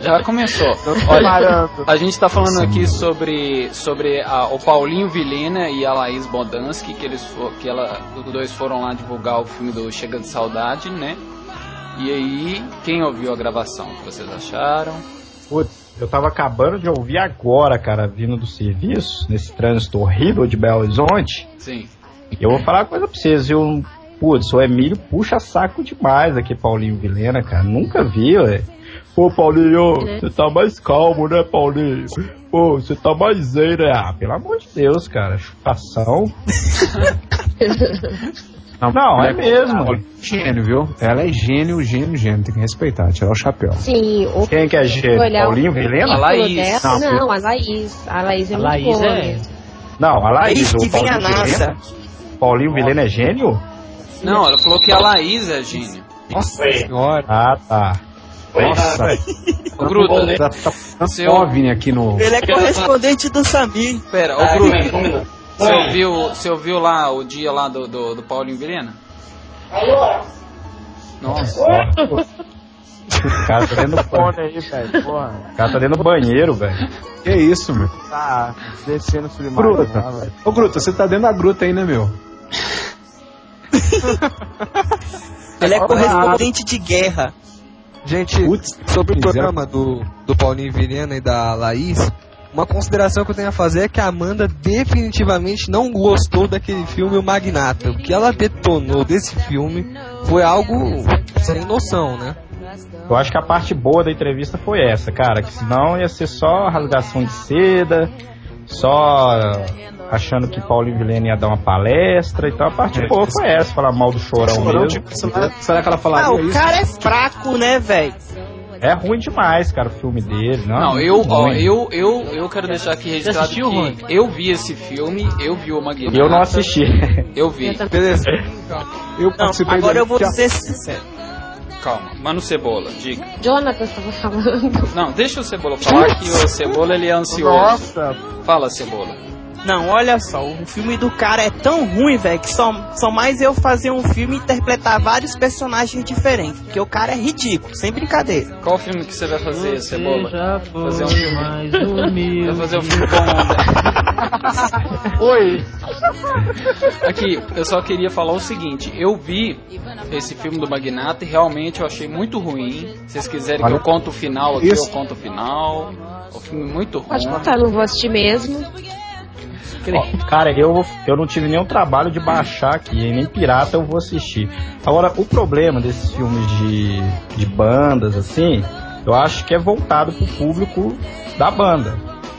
Já começou. Olha, a gente tá falando aqui sobre, sobre a- o Paulinho Vilhena e a Laís Bodansky, que eles fo- que ela, os dois foram lá divulgar o filme do Chega de Saudade, né? E aí, quem ouviu a gravação? O que vocês acharam? Putz, eu tava acabando de ouvir agora, cara, vindo do serviço, nesse trânsito horrível de Belo Horizonte. Sim. E eu vou falar uma coisa pra vocês, viu? Putz, o Emílio puxa saco demais aqui, Paulinho Vilena, cara. Nunca vi, ué. Pô, Paulinho, você tá mais calmo, né, Paulinho? Pô, você tá mais zen, né? Ah, pelo amor de Deus, cara. Chupação. <laughs> Não, é mesmo. Gênio, viu? Ela é gênio, gênio, gênio. Tem que respeitar, tirar o chapéu. Sim, o Quem que é gênio? Paulinho Vilena? currículo dela- Não, Não, a Laís. A Laís é A muito Laís boa é- mesmo. Não, a Laís, que o vem a Paulinho NASA. Vilena. Paulinho Vilena é gênio? Não, ela falou que a Laís é gênio. Nossa senhora. Ah, tá. Nossa. Ô, Gruta, Tá, tá, tá Seu- aqui no... Ele é correspondente do Samir. Pera, ô Gruta, você ouviu, você ouviu lá o dia lá do, do, do Paulinho Vilhena? Nossa. O cara tá dentro do Fone aí, velho. Porra. O cara tá dentro do banheiro, velho. Que isso, meu? Tá descendo o submarino. lá, Gruta. velho. Ô, Gruta, você tá dentro da gruta aí, né, meu? Ele é correspondente de guerra. Gente, Putz, sobre o programa do, do Paulinho Vilhena e da Laís, uma consideração que eu tenho a fazer é que a Amanda definitivamente não gostou daquele filme O Magnata. O que ela detonou desse filme foi algo sem noção, né? Eu acho que a parte boa da entrevista foi essa, cara. Que senão ia ser só rasgação de seda, só achando que Paulinho Vilhena ia dar uma palestra. Então a parte boa foi essa, falar mal do chorão Chorão, mesmo. tipo, será, será que ela falaria Ah, o isso? cara é fraco, né, velho? É ruim demais, cara, o filme dele. Não, Não, muito eu, ó, eu, eu, eu quero deixar aqui registrado assistiu, que eu vi esse filme, eu vi o Magnata. Eu não assisti. Eu vi. Beleza. Eu Não, participei agora da- eu vou dizer sincero. Calma, Mano Cebola, diga. Jonathan estava falando. Não, deixa o Cebola falar que o Cebola ele é ansioso. Nossa. Fala, Cebola. Não, olha só, o filme do cara é tão ruim, velho, que só, só mais eu fazer um filme e interpretar vários personagens diferentes. Porque o cara é ridículo, sem brincadeira. Qual filme que você vai fazer, Você Cebola? já foi Fazer um filme. mais <laughs> humilde. Vai fazer um filme bom. <laughs> Oi. Aqui, eu só queria falar o seguinte: eu vi esse filme do Magnata e realmente eu achei muito ruim. Se vocês quiserem que eu conte o final aqui, Isso. eu conto o final. O filme é muito ruim. Pode contar, não vou assistir mesmo. Ó, cara, eu, eu não tive nenhum trabalho de baixar aqui, hein, nem pirata eu vou assistir. Agora, o problema desses filmes de, de bandas, assim, eu acho que é voltado pro público da banda.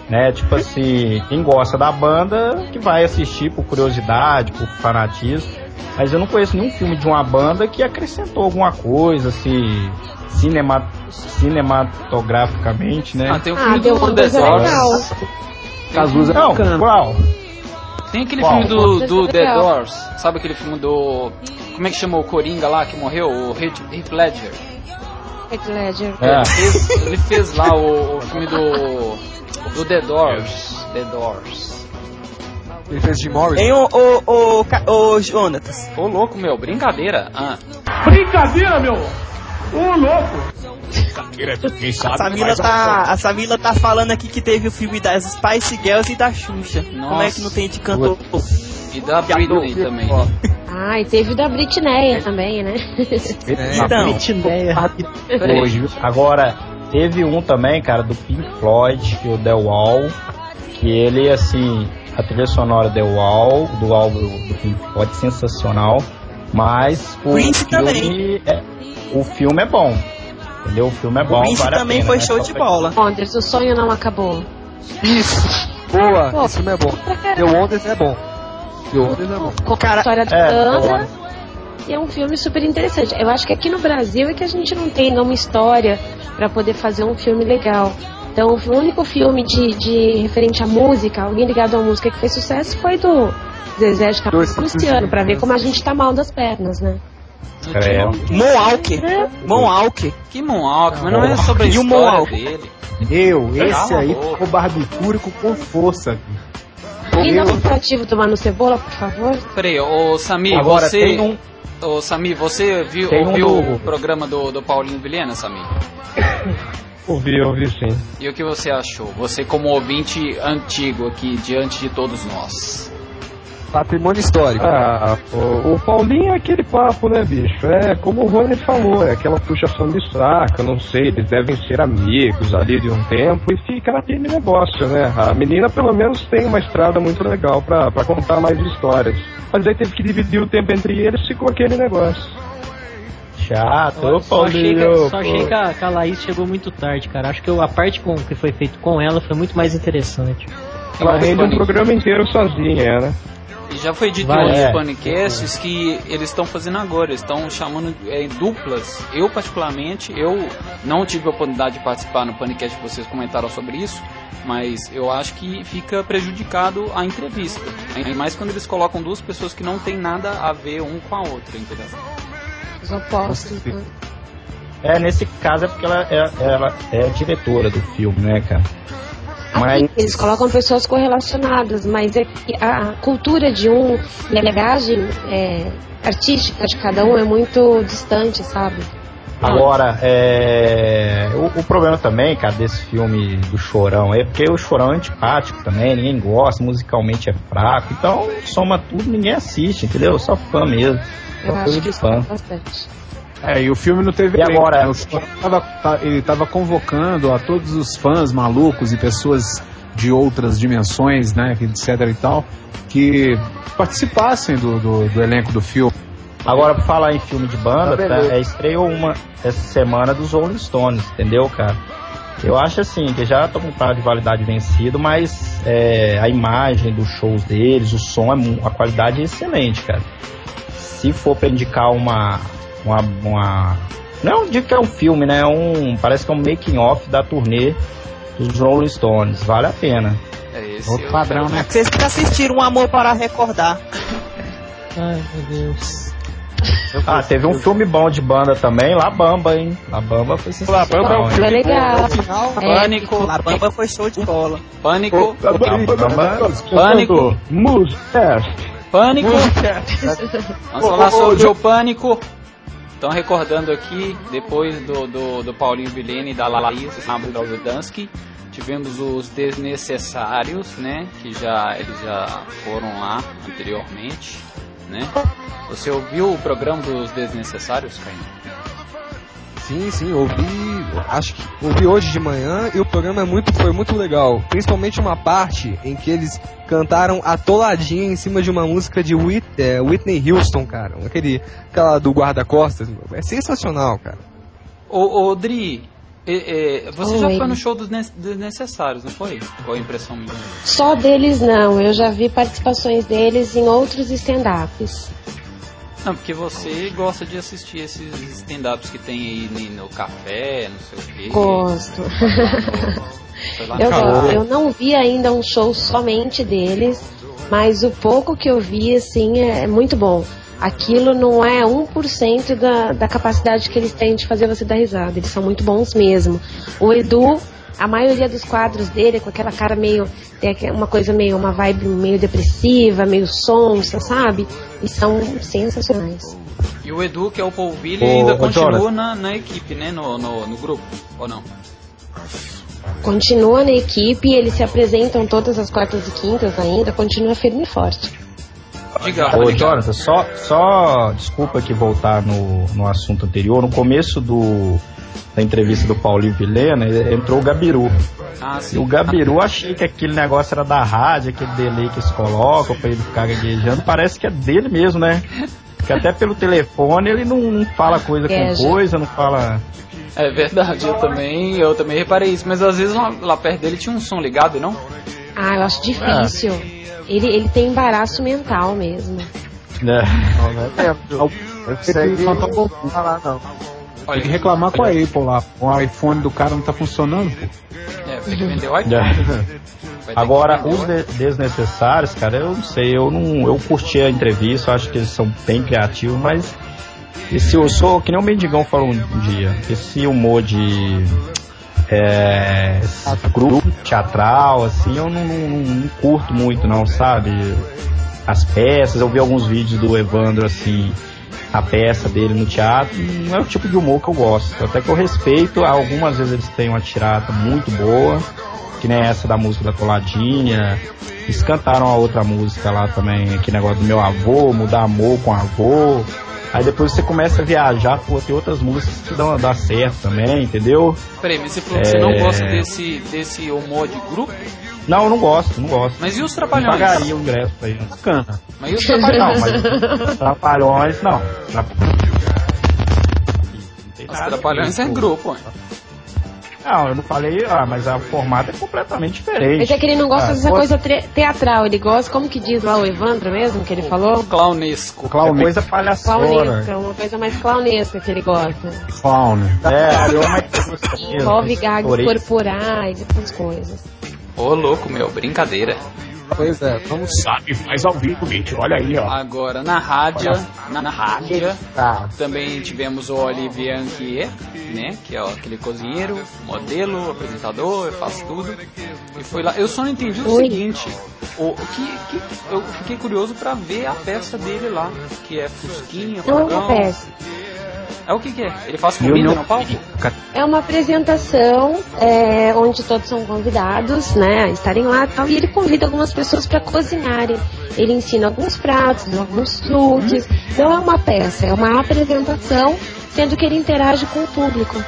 Né? Tipo assim, quem gosta da banda que vai assistir por curiosidade, por fanatismo. Mas eu não conheço nenhum filme de uma banda que acrescentou alguma coisa, assim, cinema, cinematograficamente, né? Ah, tem o Ah, filme The do The Wonders Doors. legal. Cazuza é Não, bacana. qual? Tem aquele Qual? filme do, do é The. Doors. Sabe aquele filme do. Como é que chamou o Coringa lá que morreu? O Heath Heath Ledger. Heath Ledger. É. Ele, fez, ele fez lá o, o filme do. Do The Doors. The Doors. Ele fez Jim Morrison. Hein, ô, ô, ô, Ca- ô, Jonatas? Ô louco, meu, brincadeira. Ah. Brincadeira, meu! Ô, louco! A Samila um tá, a Samila tá falando aqui que teve o filme das Spice Girls e da Xuxa. Como é Nossa. que não tem de cantor? E da Britney também. Ah, e teve o da Britney também, né? Então, Britneia. Hoje, viu? Agora, teve um também, cara, do Pink Floyd, que é o The Wall, que ele, assim, a trilha sonora The Wall, do álbum do Pink Floyd, sensacional, mas o Prince filme, é, o filme é bom, entendeu? O filme é bom, o vale a também pena, foi né? show de bola. Wonders, o sonho não acabou. Isso. Boa, Pô, esse filme é bom. The. Wonders é bom. The Wonders é bom. Com a história de é, banda. E é um filme super interessante. Eu acho que aqui no Brasil é que a gente não tem uma história pra poder fazer um filme legal. Então, o único filme de, de referente à música, alguém ligado à música que fez sucesso foi do Zezé de Camargo Luciano, pra ver como a gente tá mal das pernas, né? Credo. Mohawk. Mohawk. Que Monark, mas não é sobre a E o história dele. Eu, esse aí ficou barbitúrico com força. E um comparativo do Mano Cebola, por favor? Peraí, ô Samir, Agora, você. tem um, Ô Samir, você viu, Tem ouviu o programa do, do Paulinho Vilhena, Samir? <coughs> Ouvi, ouvi sim. E o que você achou? Você como ouvinte antigo aqui, diante de todos nós. Patrimônio histórico. Ah, o, o Paulinho é aquele papo, né, bicho? É como o Rony falou, é aquela puxação de saco, não sei, eles devem ser amigos ali de um tempo e fica naquele negócio, né? A menina pelo menos tem uma estrada muito legal pra, pra contar mais histórias. Mas aí teve que dividir o tempo entre eles, ficou aquele negócio. chato, ô Só achei, que, Paulinho, só achei que a, que a Laís chegou muito tarde, cara. Acho que eu- a parte com, que foi feito com ela foi muito mais interessante. Ela rende um programa inteiro sozinha, né? Já foi dito Vai, em outros é. podcasts que eles estão fazendo agora, eles estão chamando é, duplas. Eu, particularmente, eu não tive a oportunidade de participar no podcast que vocês comentaram sobre isso, mas eu acho que fica prejudicado a entrevista. Ainda mais quando eles colocam duas pessoas que não tem nada a ver um com a outra, entendeu? Os opostos. Né? É, nesse caso é porque ela é, ela é a diretora do filme, né, cara? Mas eles colocam pessoas correlacionadas, mas é que a cultura de um e a legagem é, artística de cada um é muito distante, sabe? Agora, é... o, o problema também, cara, desse filme do Chorão é porque o Chorão é antipático também, ninguém gosta, musicalmente é fraco, então soma tudo, ninguém assiste, entendeu? Só fã mesmo. Eu Só acho coisa que fã. é bastante. É, e o filme não teve E agora? né? Tava- tá- ele estava convocando a todos os fãs malucos e pessoas de outras dimensões, né, etc e tal, que participassem do, do, do elenco do filme. Agora, pra falar em filme de banda, tá, beleza. é, estreou uma essa semana dos Rolling Stones, entendeu, cara? Eu acho assim, que já tô com o prazo de validade vencido, mas é, a imagem dos shows deles, o som, é, a qualidade é excelente, cara. Se for pra indicar uma. Uma, uma não digo que é um filme, né? É Um, parece que é um making off da turnê dos Rolling Stones. Vale a pena. É esse. Outro padrão, né? Vocês que assistiram Um Amor para Recordar. Ai, meu Deus. Ah, teve um filme bom de banda também, La Bamba, hein? La Bamba foi sensacional. La Bamba é um filme legal. É, Pânico. La Bamba foi show de bola. Pânico. La Bamba... Pânico. Musecast. Pânico. Vamos falar sobre o pânico. Então, recordando aqui, depois do, do, do Paulinho Vilene e da Laís Dansky, tivemos os desnecessários, né? Que já eles já foram lá anteriormente, né? Você ouviu o programa dos desnecessários, Caio? Sim, sim, ouvi, acho que ouvi hoje de manhã e o programa é muito, foi muito legal. Principalmente uma parte em que eles cantaram atoladinha em cima de uma música de Whit, é, Whitney Houston, cara. Aquele, aquela do guarda-costas. É sensacional, cara. Ô, ô Dri, é, é, você já Oi. foi no show dos ne- desnecessários, não foi? Ou a impressão minha? Só deles não, eu já vi participações deles em outros stand-ups. Não, porque você gosta de assistir esses stand-ups que tem aí no café, não sei o quê. Gosto. Eu, gosto. eu não vi ainda um show somente deles, mas o pouco que eu vi, assim, é muito bom. Aquilo não é 1% da, da capacidade que eles têm de fazer você dar risada. Eles são muito bons mesmo. O Edu, a maioria dos quadros dele é com aquela cara meio. Tem aquela- uma coisa meio. uma vibe meio depressiva, meio sonsa, sabe? E são sensacionais. E o Edu, que é o Polvilho, Ô, ainda continua na, na equipe, né? No, no, no grupo, ou não? Continua na equipe, eles se apresentam todas as quartas e quintas ainda, continua firme e forte. Diga, Ô. Jonathan, só, só desculpa aqui voltar no, no assunto anterior. No começo do, da entrevista do Paulinho Vilena, entrou o Gabiru. Ah, E o Gabiru achei que aquele negócio era da rádio, aquele delay que eles colocam pra ele ficar gaguejando. Parece que é dele mesmo, né? Porque até pelo telefone ele não, não fala coisa com coisa, não fala. É verdade, eu também, eu também reparei isso, mas às vezes lá, lá perto dele tinha um som ligado, não? Ah, eu acho difícil. Ele, ele tem embaraço mental mesmo. Né? Não, não é mesmo. Só tá bom. não falar não. Tem que reclamar com a Apple lá. O iPhone do cara não tá funcionando, pô. É, tem que vender o iPhone. <laughs> É. Ter Agora, os de- desnecessários, cara, eu não sei, eu não. Eu curti a entrevista, acho que eles são bem criativos, mas. Esse eu sou, que nem o Mendigão falou um dia, esse humor de. É, grupo teatral, assim, eu não, não- não curto muito, não, sabe? As peças, eu vi alguns vídeos do Evandro, assim, a peça dele no teatro, não é o tipo de humor que eu gosto. Até que eu respeito, algumas vezes eles têm uma tirada muito boa, que nem essa da música da Coladinha. Eles cantaram a outra música lá também, aquele negócio do meu avô, mudar amor com avô. Aí depois você começa a viajar, pô, tem outras músicas que dão, dá certo também, entendeu? Peraí, mas você falou que você não É. gosta desse, desse humor de grupo? Não, eu não gosto, não gosto. Mas e os Não trapalhões? pagaria o ingresso pra ir. Bacana. Mas e os Não, trapalhões? mas trapalhões, não. Tra- Não Os trapalhões é grupo, ué. Não, eu não falei, ah, mas a- o formato é completamente diferente. Mas é que ele não gosta Ah, dessa coisa teatral, ele gosta, como que diz lá o Evandro mesmo, que ele falou? Clownesco. É coisa palhaçona. Clownesca, uma coisa mais clownesca que ele gosta. Clown. É, eu mais Envolve gags corporais, essas coisas. Ô, louco, meu, brincadeira. Pois é, vamos. Sabe, faz ao vivo, bicho. Olha aí, ó. Agora, na rádio, na, na rádio, Tá. também tivemos o Olivier Anquier, né? Que é ó, aquele cozinheiro, modelo, apresentador, faz tudo. E foi lá. Eu só não entendi o Oi. seguinte. O, o que, que- eu fiquei curioso pra ver a peça dele lá, que é Fusquinha, Fogão. peça. É o que, que é? Ele faz comida no palco? É uma apresentação é, onde todos são convidados, né, a estarem lá e tal, e ele convida algumas pessoas para cozinharem. Ele ensina alguns pratos, alguns truques. Não é uma peça, é uma apresentação, sendo que ele interage com o público.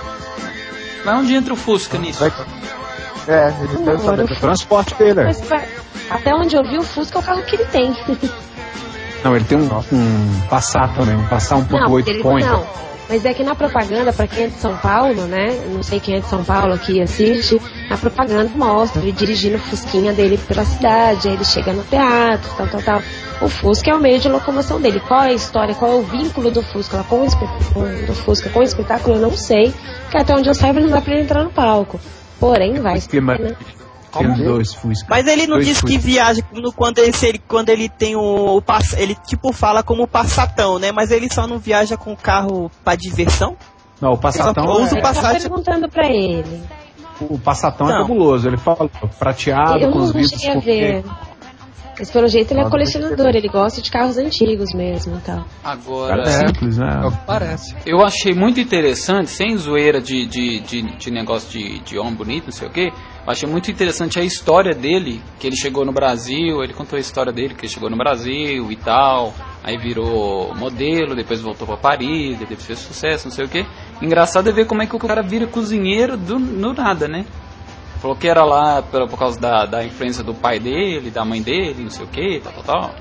Mas onde entra o Fusca nisso? É, ele Agora, pensa o Transporte trailer. Mas, vai- até onde eu vi, o Fusca é o carro que ele tem. <laughs> Não, ele tem um, um Passat também, um Passat 1.8 ele, Point. não. Mas é que na propaganda, pra quem é de São Paulo, né? Não sei quem é de São Paulo aqui assiste, a propaganda mostra ele dirigindo o Fusquinha dele pela cidade, aí ele chega no teatro, tal, tal, tal. O Fusca é o meio de locomoção dele. Qual é a história, qual é o vínculo do Fusca com o, do Fusca com o espetáculo, eu não sei. Porque até onde eu saiba não dá pra ele entrar no palco. Porém, vai ser, Clima- né? Tem dois Fusca. Mas ele não Dois disse que viaja no- quando ele, ele- quando ele tem o, o pass- ele tipo fala como passatão, né? Mas ele só não viaja com o carro pra diversão? Não, o Passatão, Só usa é, o Passat. perguntando pra ele. o Passatão é Não. cabuloso. Ele fala prateado, eu com os não vidros cheguei a ver. Mas pelo jeito ele é colecionador, ele gosta de carros antigos mesmo então. e tal. Agora, é simples, né? Parece. eu achei muito interessante, sem zoeira de, de, de, de negócio de, de homem bonito, não sei o que. Eu achei muito interessante a história dele, que ele chegou no Brasil, ele contou a história dele, que ele chegou no Brasil e tal, aí virou modelo, depois voltou pra Paris, depois fez sucesso, não sei o que. Engraçado é ver como é que o cara vira cozinheiro do, no nada, né? Falou que era lá por, por causa da, da influência do pai dele, da mãe dele, não sei o que, tal, tal, tal.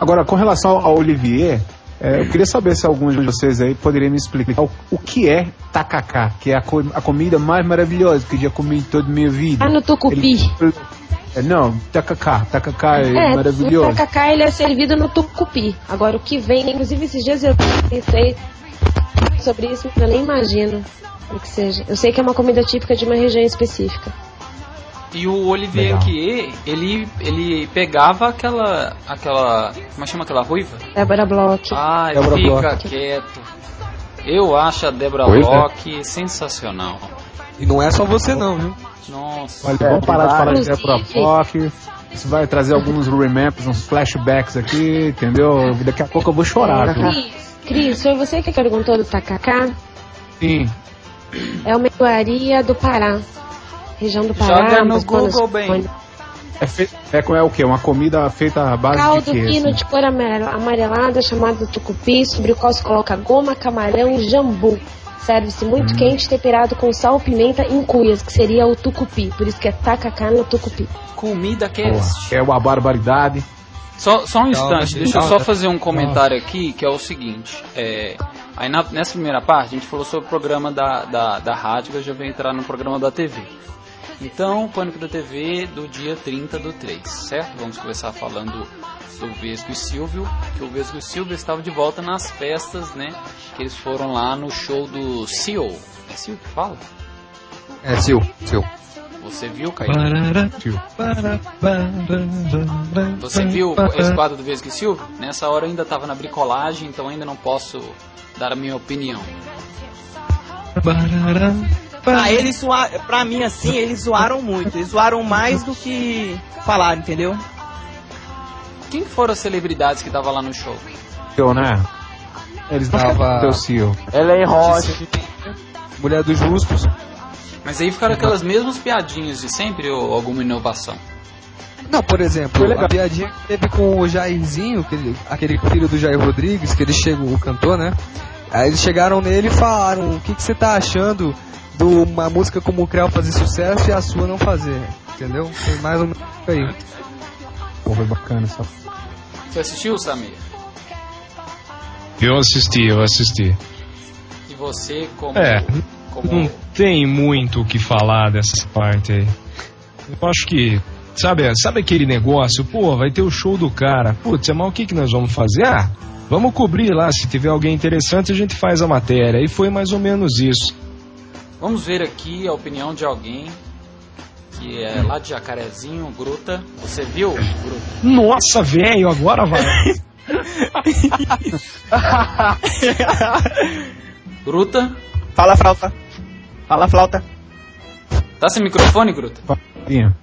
Agora, com relação ao Olivier, é, eu queria saber se algum de vocês aí poderia me explicar o, o que é tacacá, que é a, co- a comida mais maravilhosa que eu já comi em toda a minha vida. Ah, no tucupi. Ele- é, não, tacacá. Tacacá é, É, maravilhoso. o tacacá ele é servido no tucupi. Agora o que vem, inclusive esses dias eu pensei sobre isso, eu nem imagino o que seja. Eu sei que é uma comida típica de uma região específica. E o Olivier Legal. Anquier, ele, ele pegava aquela, aquela, como é que chama aquela ruiva? Débora Bloch. Ai, Débora fica Bloch. quieto. Eu acho a Débora é. Bloch sensacional. E não é só você não, viu? Nossa. Olha, vamos parar de falar de Deborah Bloch. Isso vai trazer alguns remembers, uns flashbacks aqui, entendeu? Daqui a pouco eu vou chorar. viu? Cris, foi você que perguntou do tacacá? Sim. É uma iguaria do Pará. Região do Pará. Joga no Google bem. É, fe... é, é o quê? Uma comida feita à base Caldo de quê? fino assim? de cor amare- amarelada chamado tucupi, sobre o qual se coloca goma, camarão e jambu. Serve-se Hum. muito quente, temperado com sal, pimenta e cuias, que seria o tucupi. Por isso que é tacacá no tucupi. Comida Porra, cast. É uma barbaridade. Só, só um Calma, instante, deixa eu só calma. fazer um comentário aqui, que é o seguinte. É, aí na- nessa primeira parte a gente falou sobre o programa da, da, da rádio, eu já vou entrar no programa da TV. Então, Pânico da TV do dia 30 do 3, certo? Vamos começar falando do Vesgo e Silvio, que o Vesgo e Silvio estava de volta nas festas, né? Que eles foram lá no show do Seal. É Seal que fala? É, seu, seu. Você viu, Caio? Você viu esse quadro do Vesgo e Silvio? Nessa hora eu ainda estava na bricolagem, então ainda não posso dar a minha opinião. Ah, eles zoaram, pra mim assim, eles zoaram muito. Eles zoaram mais do que falaram, entendeu? Quem foram as celebridades que estavam lá no show? Eu, né? Eles Tava- Teu CEO. Ellen Roche. Mulher dos Justos. Mas aí ficaram aquelas mesmas piadinhas de sempre ou alguma inovação? Não, por exemplo, a piadinha que teve com o Jairzinho, aquele, aquele filho do Jair Rodrigues, que ele chegou, o cantor, né? Aí eles chegaram nele e falaram, o que, que você tá achando de uma música como o Creu fazer sucesso e a sua não fazer? Entendeu? Foi mais ou menos isso aí. Pô, foi bacana essa. Você assistiu, Samir? Eu assisti, eu assisti. E você como... É, como... não tem muito o que falar dessa parte aí. Eu acho que, sabe, sabe aquele negócio, pô, vai ter o show do cara. Putz, mas o que, que nós vamos fazer? Ah, vamos cobrir lá, se tiver alguém interessante a gente faz a matéria. E foi mais ou menos isso. Vamos ver aqui a opinião de alguém que é lá de Jacarezinho, Gruta. Você viu, Gruta? Nossa, velho, agora vai. <laughs> Gruta? Fala flauta. Fala flauta. Tá sem microfone, Gruta? Tinha.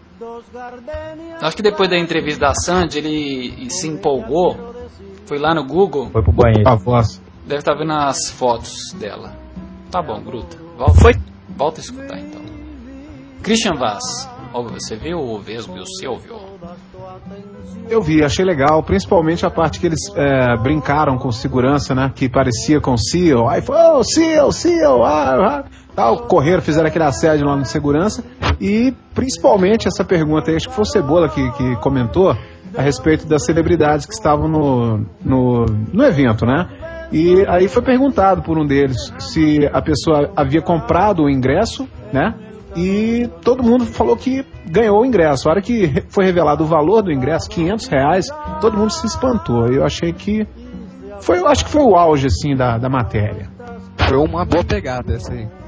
Acho que depois da entrevista da Sandy, ele se empolgou, foi lá no Google, Foi pro banheiro. A voz. deve estar vendo as fotos dela. Tá bom, Gruta. Volta, Foi. volta a escutar então. Christian Vaz, ó, você viu o Vesgo e o Silvio? Eu vi, achei legal, principalmente a parte que eles é, brincaram com segurança, né? Que parecia com o Seal. Aí foi, oh, Seal, Seal, ah, ah. Tal, correram, fizeram aquele assédio lá no segurança. E principalmente essa pergunta aí, acho que foi o Cebola que, que comentou a respeito das celebridades que estavam no, no, no evento, né? E aí foi perguntado por um deles se a pessoa havia comprado o ingresso, né? E todo mundo falou que ganhou o ingresso. A hora que foi revelado o valor do ingresso, 500 reais, todo mundo se espantou. Eu achei que foi, acho que foi o auge assim da, da matéria. Foi uma boa pegada essa aí.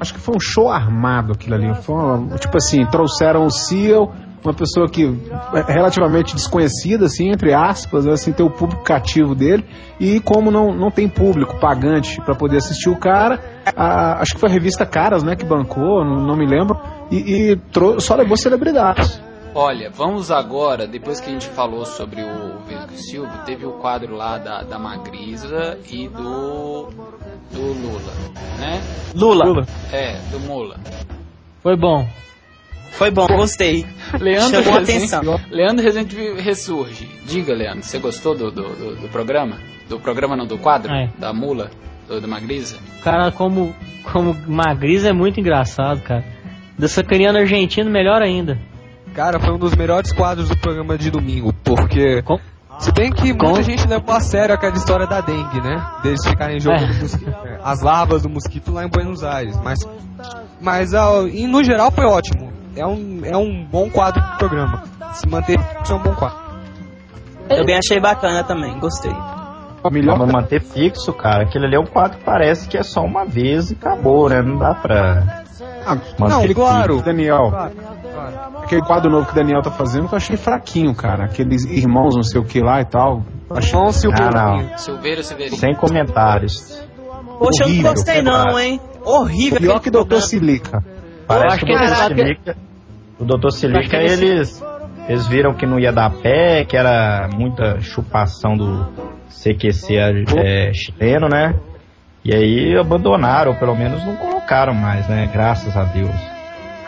Acho que foi um show armado aquilo ali. Uma- tipo assim, trouxeram o Seal, uma pessoa que é relativamente desconhecida, assim, entre aspas, assim, ter o público cativo dele. E como não, não tem público pagante para poder assistir o cara, a- acho que foi a revista Caras, né, que bancou, não, não me lembro, e, e só levou celebridades. Olha, vamos agora, depois que a gente falou sobre o Vesgo Silva, teve o quadro lá da, da Magrisa e do. do Lula, né? Lula. É, do Mula. Foi bom. Foi bom, gostei. Leandro Chamou Rezende, atenção. Leandro Rezende ressurge. Diga, Leandro, você gostou do, do, do- do programa? Do programa não, do quadro? É. Da Mula? Do, da Magrisa? Cara, como, como magriz, é muito engraçado, cara. Da sacaneando argentino, melhor ainda. Cara, foi um dos melhores quadros do programa de domingo, porque. Se bem que muita Com- gente levou a sério aquela história da dengue, né? Deles ficarem jogando É. mosquito- é, as larvas do mosquito lá em Buenos Aires. Mas, mas ah, e no geral foi ótimo. É um, é um bom quadro do programa. Se manter, é um bom quadro. Eu bem achei bacana também, gostei. Melhor manter fixo, cara. Aquele ali é um quadro que parece que é só uma vez e acabou, né? Não dá pra. Manter Não, claro. Daniel. Aquele quadro novo que o Daniel tá fazendo que eu achei fraquinho, cara. Aqueles irmãos não sei o que lá e tal. Achei Ah, não. Silveira Severino. Sem comentários. Poxa, eu não gostei não, cara. hein? Horrível. Pior aquele que Doutor. Silica. Parece acho que o Dr. Silica, o Dr. Silica, eles, eles viram que não ia dar pé, que era muita chupação do CQC é, chileno, né? E aí abandonaram, ou pelo menos não colocaram mais, né? Graças a Deus.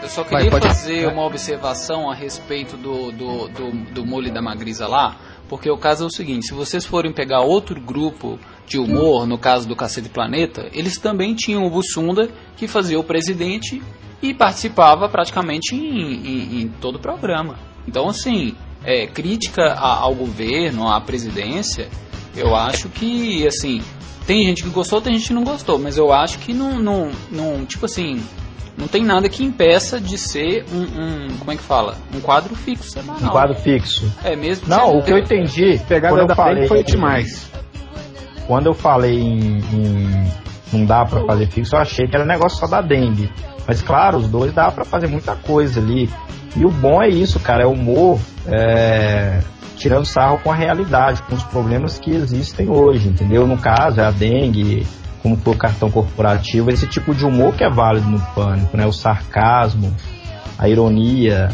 Eu só Vai, queria pode- fazer uma observação a respeito do, do, do, do mole da Magrisa lá, porque o caso é o seguinte, se vocês forem pegar outro grupo de humor, no caso do Cacete Planeta, eles também tinham o Bussunda, que fazia o presidente e participava praticamente em, em- em todo o programa. Então, assim, é, crítica a- ao governo, à presidência, eu acho que, assim, tem gente que gostou, tem gente que não gostou, mas eu acho que não, não, não tipo assim, não tem nada que impeça de ser um, um- como é que fala? Um quadro fixo semanal. Um quadro fixo. É mesmo? Não, o que eu entendi, Pegada quando eu da falei frente foi demais. Quando eu falei em, em não dá pra fazer fixo, eu achei que era negócio só da dengue. Mas claro, os dois dá pra fazer muita coisa ali. E o bom é isso, cara, é humor é, tirando sarro com a realidade, com os problemas que existem hoje, entendeu? No caso, é a dengue, como foi o cartão corporativo, esse tipo de humor que é válido no pânico, né? O sarcasmo, a ironia.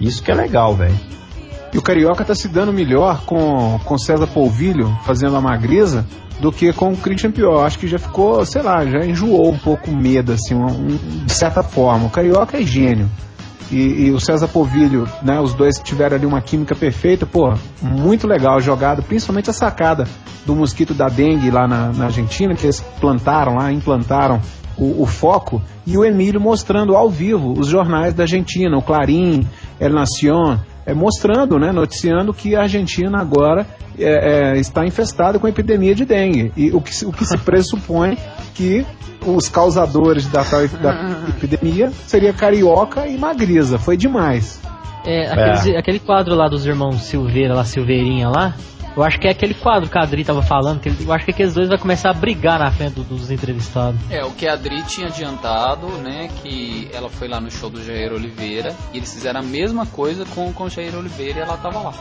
Isso que é legal, velho. E o Carioca tá se dando melhor com, com César Polvilho fazendo a magreza do que com o Christian Pior. Acho que já ficou, sei lá, já enjoou um pouco o medo, assim, um- um- de certa forma. O Carioca é gênio. E, e o César Polvilho, né, os dois tiveram ali uma química perfeita, pô, muito legal jogado, principalmente a sacada do mosquito da dengue lá na, na Argentina, que eles plantaram lá, implantaram o, o foco, e o Emílio mostrando ao vivo os jornais da Argentina, o Clarim, El Nación, é, mostrando, né, noticiando que a Argentina agora é, é, está infestada com a epidemia de dengue. E o que, se- o que se <laughs> pressupõe que os causadores da, tal- da <laughs> epidemia seria carioca e magrisa. Foi demais. É, aqueles- aquele quadro lá dos irmãos Silveira, lá, Silveirinha lá, eu acho que é aquele quadro que a Adri tava falando, que ele- eu acho que aqueles dois vai começar a brigar na frente do- dos entrevistados. É, o que a Adri tinha adiantado, né, que ela foi lá no show do Jair Oliveira e eles fizeram a mesma coisa com, com o Jair Oliveira e ela tava lá.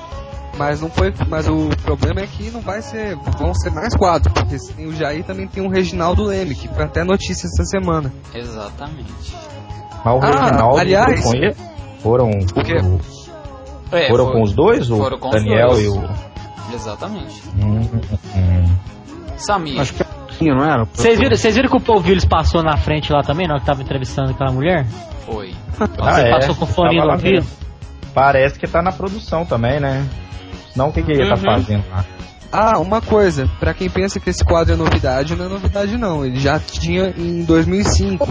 Mas não foi. Mas o problema é que não vai ser. Vão ser mais quatro, porque se tem o Jair também tem o Reginaldo Leme, que foi até notícia essa semana. Exatamente. Mas o Ah, Reginaldo aliás- foi com ele? Foram, O quê? o- É, foram foi- com os dois? O foram com os Daniel dois. e o. Exatamente. Hum. Samir. Acho que é não era? Vocês viram, vocês viram que o Polvilhos passou na frente lá também, na hora que tava entrevistando aquela mulher? Foi. Você passou com o fone no ouvido? Parece que tá na produção também, né? Não, o que, que ele tá Uhum. fazendo lá? Ah, uma coisa, pra quem pensa que esse quadro é novidade, não é novidade não. Ele já tinha em 2005.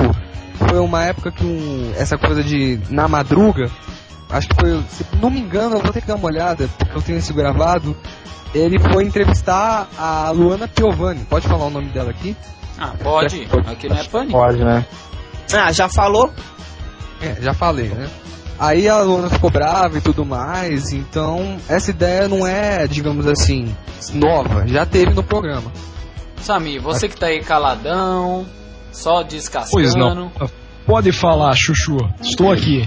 Foi uma época que um, essa coisa de na madruga, acho que foi, se não me engano, eu vou ter que dar uma olhada, porque eu tenho isso gravado. Ele foi entrevistar a Luana Piovani. Pode falar o nome dela aqui? Ah, pode. Aqui não é pânico. Pode, né? Ah, já falou? É, já falei, né? Aí a Luana ficou brava e tudo mais, então essa ideia não é, digamos assim, nova, já teve no programa. Samir, você que tá aí caladão, só descascando. Pois não. Pode falar, Chuchu. Estou aqui.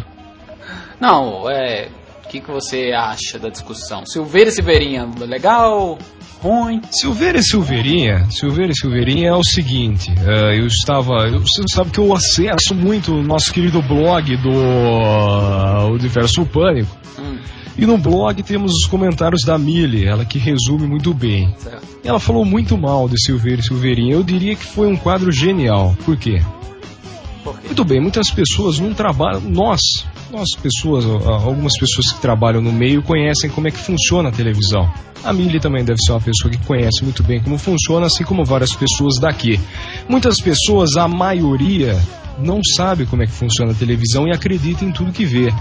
Não, é. O que, que você acha da discussão? Silveira e Silveirinha, legal? Ruim? Silveira e Silveirinha, Silveira e Silveirinha é o seguinte, é, eu estava, eu, você sabe que eu acesso muito o nosso querido blog do uh, Universo Pânico, Hum, e no blog temos os comentários da Millie, ela que resume muito bem. certo. Ela falou muito mal de Silveira e Silveirinha, eu diria que foi um quadro genial, por quê? Muito bem, muitas pessoas não trabalham. Nós, nós pessoas, algumas pessoas que trabalham no meio conhecem como é que funciona a televisão. A Millie também deve ser uma pessoa que conhece muito bem como funciona, assim como várias pessoas daqui. Muitas pessoas, a maioria, não sabe como é que funciona a televisão e acredita em tudo que vê.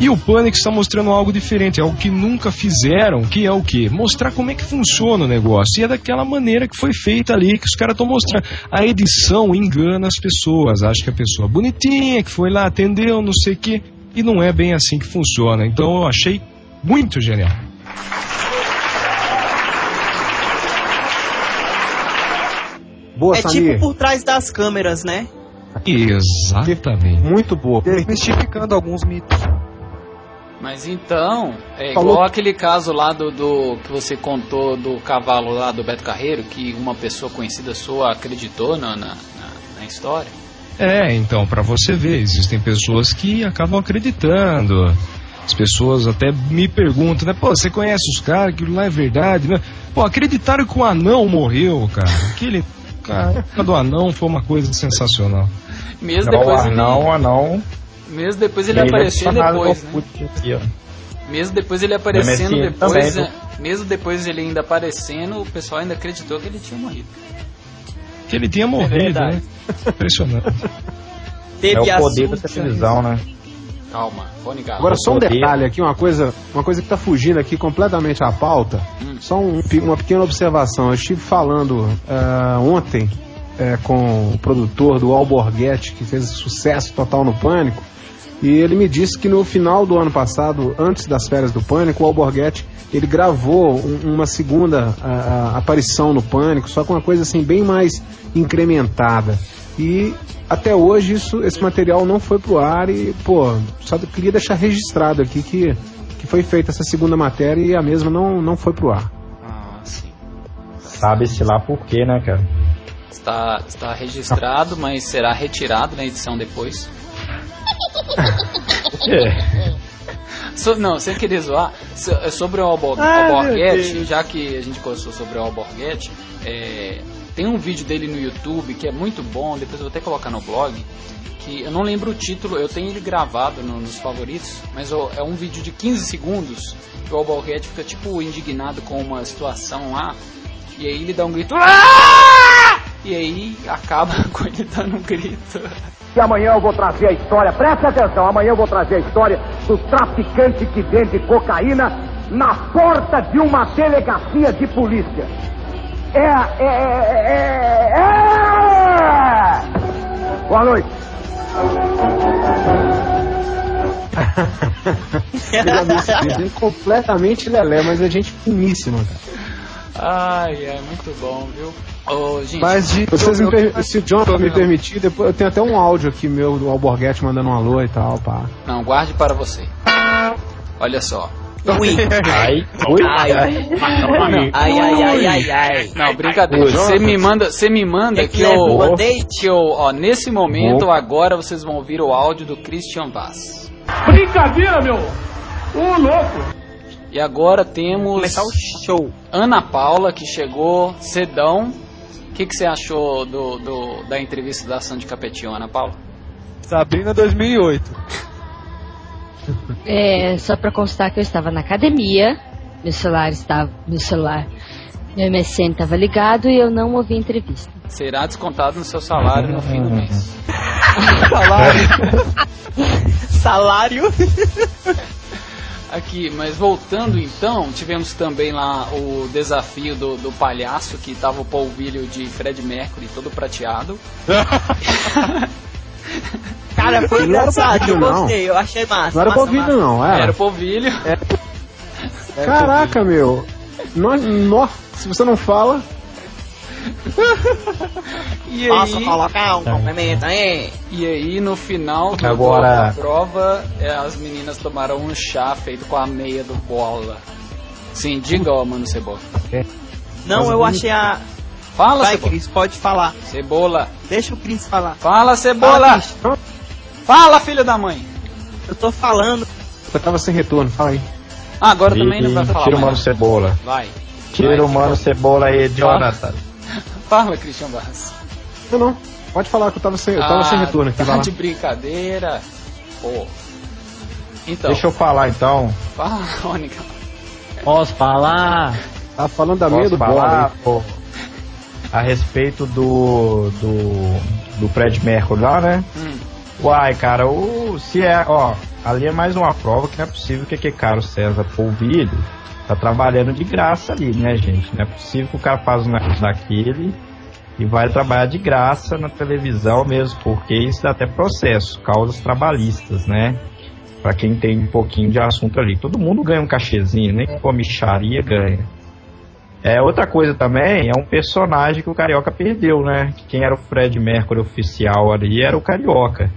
E o Pânico está mostrando algo diferente, algo que nunca fizeram, que é o quê? Mostrar como é que funciona o negócio. E é daquela maneira que foi feita ali, que os caras estão mostrando. A edição engana as pessoas. Acha que a pessoa bonitinha, que foi lá, atendeu, não sei o quê. E não é bem assim que funciona. Então eu achei muito genial. Boa, é Samir. tipo por trás das câmeras, né? Exatamente. Muito boa. Desmistificando alguns mitos. Mas então, é Falou. igual aquele caso lá do, do que você contou do cavalo lá do Beto Carreiro, que uma pessoa conhecida sua acreditou na, na, na- história. É, então, pra você ver, existem pessoas que acabam acreditando. As pessoas até me perguntam, né? Pô, você conhece os caras, aquilo lá é verdade, né? Pô, acreditaram que o anão morreu, cara. Aquele. Cara, do anão foi uma coisa sensacional. <laughs> Mesmo Não, depois ele, anão, o anão. mesmo depois ele Ele apareceu adicionado depois, né? Aqui. Mesmo depois ele aparecendo MSN depois, também, né? mesmo depois ele ainda aparecendo, o pessoal ainda acreditou que ele tinha morrido. Que ele tinha morrido, verdade. né? Impressionante. <laughs> É o poder da televisão, né? Calma, Rony Galo. Agora só um detalhe aqui, uma coisa, uma coisa que tá fugindo aqui completamente à pauta. Hum. Só um uma pequena observação. Eu estive falando ah, ontem eh, com o produtor do Alborguete, que fez sucesso total no Pânico, e ele me disse que no final do ano passado, antes das férias do Pânico, o Alborguete ele gravou um- uma segunda ah, ah, aparição no Pânico, só com uma coisa assim bem mais incrementada. E até hoje isso, esse material não foi pro ar e, pô, só queria deixar registrado aqui que, que foi feita essa segunda matéria e a mesma não, não foi pro ar. Ah, sim. Sabe-se lá por quê, né, cara? Está, está registrado, mas será retirado na edição depois. Quê? <laughs> So- não, sem querer zoar, so- é sobre o Albor Ah, Alborguete, já que a gente conversou sobre o Alborguete, é, tem um vídeo dele no YouTube que é muito bom, depois eu vou até colocar no blog, que eu não lembro o título, eu tenho ele gravado no- nos favoritos, mas é um vídeo de 15 segundos, que o Alborguete fica tipo indignado com uma situação lá, e aí ele dá um grito, "Ah!" e aí acaba <laughs> com ele dando um grito. E amanhã eu vou trazer a história, preste atenção, amanhã eu vou trazer a história do traficante que vende cocaína na porta de uma delegacia de polícia. É, é, é, é, é. Boa noite. <laughs> Ele é completamente lelé, mas é gente finíssima, cara. Ai, é muito bom, viu? Ô, gente, Mas de, vocês me per- se o John me permitir, depois eu tenho até um áudio aqui meu do Alborguete mandando um alô e tal, pá. Não, guarde para você. Olha só. Ui. Ai, Oi? Ai, ai, ai, ai, ai, ai. Não, brincadeira. Ui. Você me manda, você me manda É que que eu, que eu, ó, nesse momento agora vocês vão ouvir o áudio do Christian Vaz. Brincadeira, meu! Ô, louco! E agora temos Começar o show. Ana Paula que chegou cedão. O que, que você achou do, do- da entrevista da Sandy Capetinho, Ana Paula? Sabrina 2008. É, só pra constar que eu estava na academia, meu celular estava, meu celular, meu MSN estava ligado e eu não ouvi a entrevista. Será descontado no seu salário no fim do mês. <laughs> Salário. <laughs> Salário. Aqui, mas voltando então, tivemos também lá o desafio do, do palhaço que tava o polvilho de Fred Mercury todo prateado. <laughs> Cara, foi Não era engraçado, eu gostei, eu achei massa. Não era massa, polvilho, massa. não, era. Era o polvilho. Caraca, meu. Nó, nó, se você não fala. E Posso aí- colocar um complemento aí? E aí, no final do- Agora- da prova, é, as meninas tomaram um chá feito com a meia do bola. Sim, diga, ó, mano Cebola. Não, eu achei a. Fala, Vai, Cebola. Cris, pode falar. Cebola. Deixa o Cris falar. Fala, Cebola. Fala, filho da mãe. Eu tô falando. Eu tava sem retorno, fala aí. Ah, agora também não vai falar Tira o mano cebola. Vai. Tira o mano cebola aí, Jonathan. <laughs> Fala, Christian Barras. Não, não. Pode falar que eu tava sem, eu tava sem Ah, retorno aqui. Tá de brincadeira. Pô. Então. Deixa eu falar então. Fala, <laughs> Mônica. Posso falar? Tá falando da meia Posso do falar bola. pô, a respeito do, do do Fred Mercury lá, né? Hum. Uai, cara, o, se é, ó, ali é mais uma prova que não é possível que aquele cara, o César Polvilho, tá trabalhando de graça ali, né, gente? Não é possível que o cara faz um negócio daquele e vai trabalhar de graça na televisão mesmo, porque isso dá até processo, causas trabalhistas, né? Pra quem tem um pouquinho de assunto ali. Todo mundo ganha um cachezinho, nem com a micharia ganha. É, outra coisa também é um personagem que o Carioca perdeu, né? Que Quem era o Fred Mercury oficial ali era o Carioca.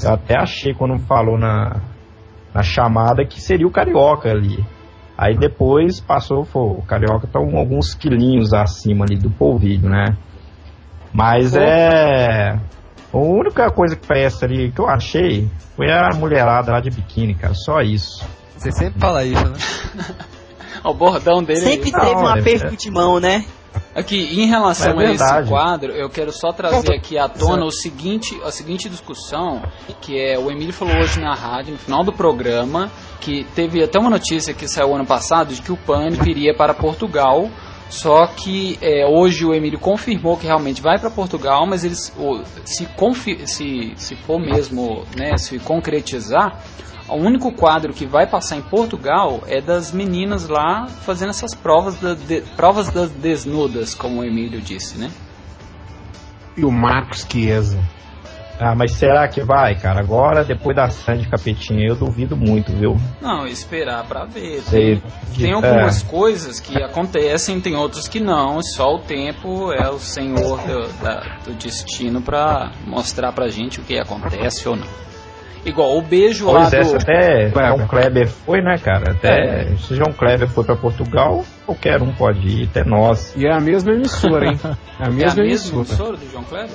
Eu até achei quando falou na, na chamada que seria o Carioca ali. Aí depois passou, pô, o Carioca tá um- alguns quilinhos acima ali do polvilho, né? Mas é. A única coisa que presta ali que eu achei foi a mulherada lá de biquíni, cara. Só isso. Você sempre fala isso, né? <laughs> O bordão dele Sempre teve um Não, é- aperto de mão, né? Aqui, em relação É a esse quadro, eu quero só trazer aqui à tona o seguinte, a seguinte discussão, que é o Emílio falou hoje na rádio, no final do programa, que teve até uma notícia que saiu ano passado de que o Pânico iria para Portugal, só que é, hoje o Emílio confirmou que realmente vai para Portugal, mas eles se, se, se for mesmo, né, se concretizar, o único quadro que vai passar em Portugal é das meninas lá fazendo essas provas, da, de- provas das desnudas, como o Emílio disse, né? E o Marcos Chiesa. Ah, mas será que vai, cara? Agora, depois da Sandy Capetinha, eu duvido muito, viu? Não, esperar pra ver. Sei. Tem, tem algumas É. coisas que acontecem, tem outras que não. Só o tempo é o senhor do, da- do destino pra mostrar pra gente o que acontece ou não. Igual o beijo lá Pois é, do... se até João Kleber foi, né, cara? Até se João Kleber foi pra Portugal, qualquer um pode ir, até nós. E é a mesma emissora, hein? É <laughs> a É a mesma mesma emissora. emissora do João Kleber?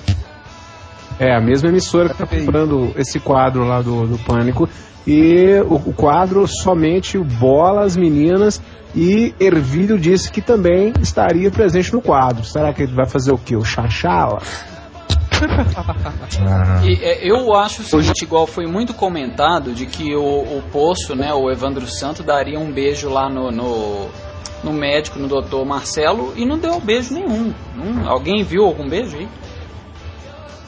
É a mesma emissora que tá comprando esse quadro lá do, do Pânico. E o, o quadro somente o Bola, as meninas e Ervílio disse que também estaria presente no quadro. Será que ele vai fazer o quê? O Xaxala? <laughs> E, é, eu acho o seguinte, igual foi muito comentado, de que o, o Poço, né, o Evandro Santo, daria um beijo lá no, no, no médico, no doutor Marcelo, e não deu beijo nenhum. Não- alguém viu algum beijo aí?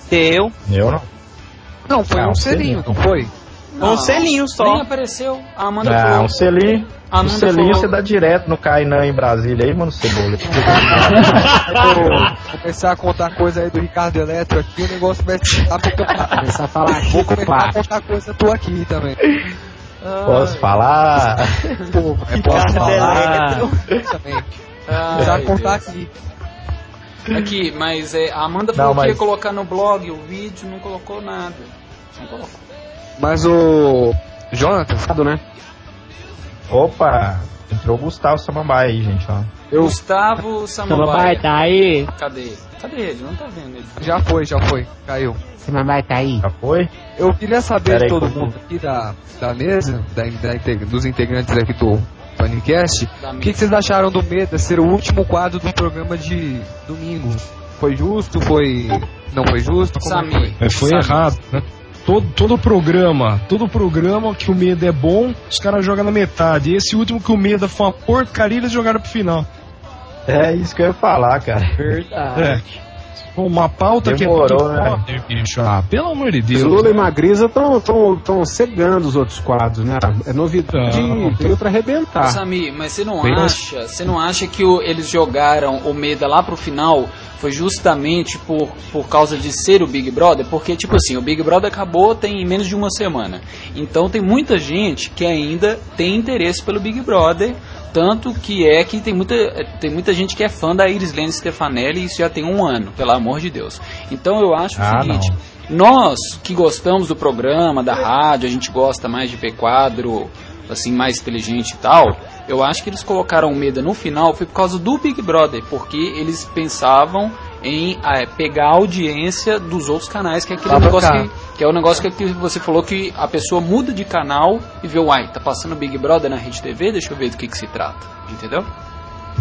Deu. Eu não. Não, foi Não, um selinho, não foi? Um selinho só. Nem apareceu. A Amanda Ah, falou. um selinho. A Um Amanda selinho falou- você dá direto no Cainan em Brasília aí, mano, cebola. <laughs> Vou começar a contar coisa aí do Ricardo Eletro aqui, o negócio vai estar <laughs> pra Começar a falar aqui Vou com o começar a contar coisa tua aqui também. <laughs> Posso falar? Pô, é, posso falar Eletro. também. Ai, Começar a contar Deus. aqui. Aqui, mas é, a Amanda Não, falou que ia mas- colocar no blog o vídeo, não colocou nada. Não colocou. Mas o Jonathan, Sabe, né? Opa, entrou o Gustavo Samambaia aí, gente, ó. Gustavo Samambaia Samambaia. tá aí. Cadê? Cadê ele? Não tá vendo ele. já foi, já foi, caiu. Samambaia tá aí. Já foi? Eu queria saber Pera de todo eu- mundo aqui da, da mesa, da, da dos integrantes aqui do Panicast, o que, que vocês acharam do Meda ser o último quadro do programa de domingo? Foi justo? Foi. Não foi justo? Como é Samir. Mas foi Samir. errado, né? Todo, todo programa, todo programa que o Medo é bom, os caras jogam na metade. E esse último que o Medo foi uma porcaria, eles jogaram pro final. É isso que eu ia falar, cara. Verdade. É. Uma pauta Demorou, que é né? Bicho. Ah, pelo amor de Deus. Lula e Magrisa estão tão, tão cegando os outros quadros, né? É novidade, Não. veio pra arrebentar. Samir, mas você não Bem- acha, você não acha que o- eles jogaram o Meda lá pro final foi justamente por, por causa de ser o Big Brother? Porque, tipo assim, o Big Brother acabou tem menos de uma semana. Então tem muita gente que ainda tem interesse pelo Big Brother Tanto que é que tem muita, tem muita gente que é fã da Iris Lane Stefanelli e isso já tem um ano, pelo amor de Deus. Então eu acho Ah, o seguinte, nós que gostamos do programa, da rádio, a gente gosta mais de ver quadro, assim, mais inteligente e tal, eu acho que eles colocaram o Meda no final foi por causa do Big Brother, porque eles pensavam em eh, pegar a audiência dos outros canais, que é aquele negócio que, que é o negócio que, que você falou que a pessoa muda de canal e vê, uai, tá passando Big Brother na Rede TV, deixa eu ver do que, que se trata, entendeu?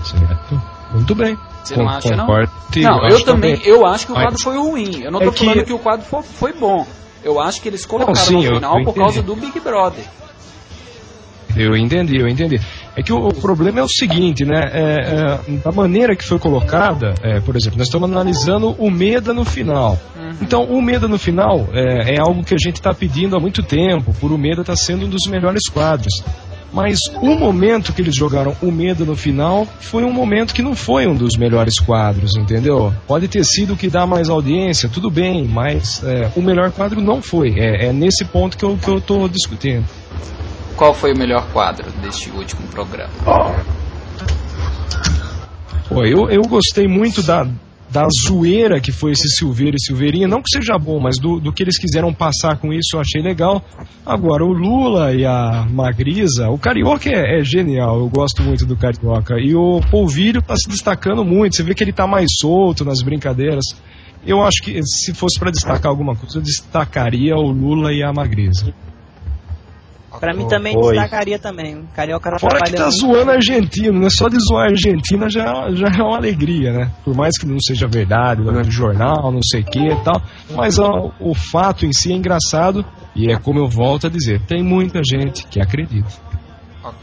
Certo. Muito bem. Você não acha, não? não, eu também, eu acho que o quadro foi ruim. Eu não É tô que- falando que o quadro foi, foi bom. Eu acho que eles colocaram sim, no final por causa do Big Brother. Eu entendi, eu entendi. É que o, o problema é o seguinte, né? É, é, da maneira que foi colocada, é, por exemplo, nós estamos analisando o Meda no final. Então, o Meda no final é, é algo que a gente está pedindo há muito tempo, por o Meda estar sendo um dos melhores quadros. Mas o momento que eles jogaram o Meda no final foi um momento que não foi um dos melhores quadros, entendeu? Pode ter sido o que dá mais audiência, tudo bem, mas é, o melhor quadro não foi. É, é nesse ponto que eu, que eu tô discutindo. Qual foi o melhor quadro deste último programa? Pô, eu, eu gostei muito da, da zoeira que foi esse Silveira e Silveirinha. Não que seja bom, mas do, do que eles quiseram passar com isso eu achei legal. Agora, o Lula e a Magrisa, o Carioca é, é genial, eu gosto muito do Carioca. E o Polvilho tá se destacando muito, você vê que ele tá mais solto nas brincadeiras. Eu acho que se fosse para destacar alguma coisa, eu destacaria o Lula e a Magrisa. Pra mim também Pois. destacaria também. O Carioca tá Fora que tá zoando argentino, né? Só de zoar a Argentina já, já é uma alegria, né? Por mais que não seja verdade, não é jornal, não sei o que e tal. Mas ó, o fato em si é engraçado e é como eu volto a dizer, tem muita gente que acredita.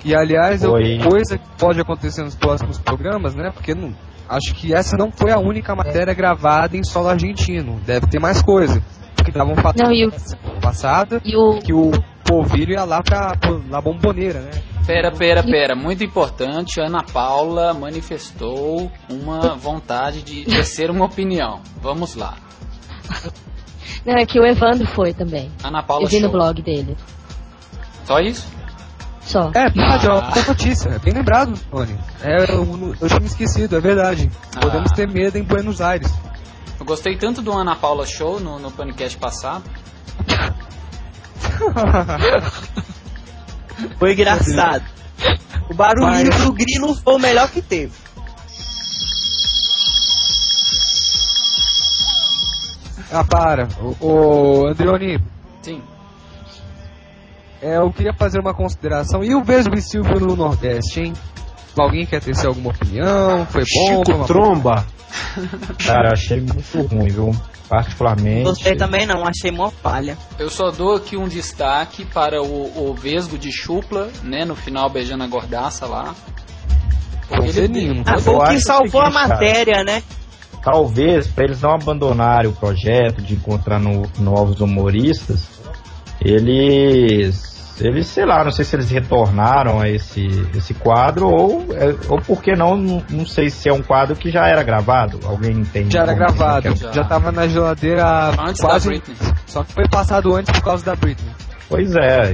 E aliás, é uma Oi. coisa que pode acontecer nos próximos programas, né? Porque não, acho que essa não foi a única matéria gravada em solo argentino. Deve ter mais coisa. Porque estavam falando Não, o- passada E o... que o polvilho ia lá pra, pra bomboneira, né? Pera, pera, pera. Muito importante, Ana Paula manifestou uma vontade de tecer uma opinião. Vamos lá. Não, é que o Evandro foi também. Ana Paula Eu vi no Show. blog dele. Só isso? Só. É, verdade, é Ah. uma boa notícia. É bem lembrado, Tony. É, eu, eu tinha me esquecido, é verdade. Podemos Ah. ter medo em Buenos Aires. Eu gostei tanto do Ana Paula Show no, no podcast passado. <laughs> <laughs> Foi engraçado. O barulhinho Mas- do grilo foi o melhor que teve. Ah, para. Ô, ô Andrioni, Sim. é, eu queria fazer uma consideração. E o Vesgo e Silvio no Nordeste, hein? Alguém quer ter alguma opinião? Foi bom? Chico Tromba. Cara, achei muito ruim, viu? Particularmente. Gostei também não, achei mó falha. Eu só dou aqui um destaque para o, o Vesgo de Chupla, né? No final beijando a gordaça lá. Ele, Ah, Eu foi o que salvou a seguinte, cara. matéria, né? Talvez, para eles não abandonarem o projeto de encontrar no- novos humoristas, eles. Eles, sei lá, não sei se eles retornaram a esse, esse quadro ou, é, ou por que não, não, não sei se é um quadro que já era gravado. Alguém entende? Já era como gravado, é? já tava na geladeira Antes da quase. Britney. Só que foi passado antes por causa da Britney. Pois é,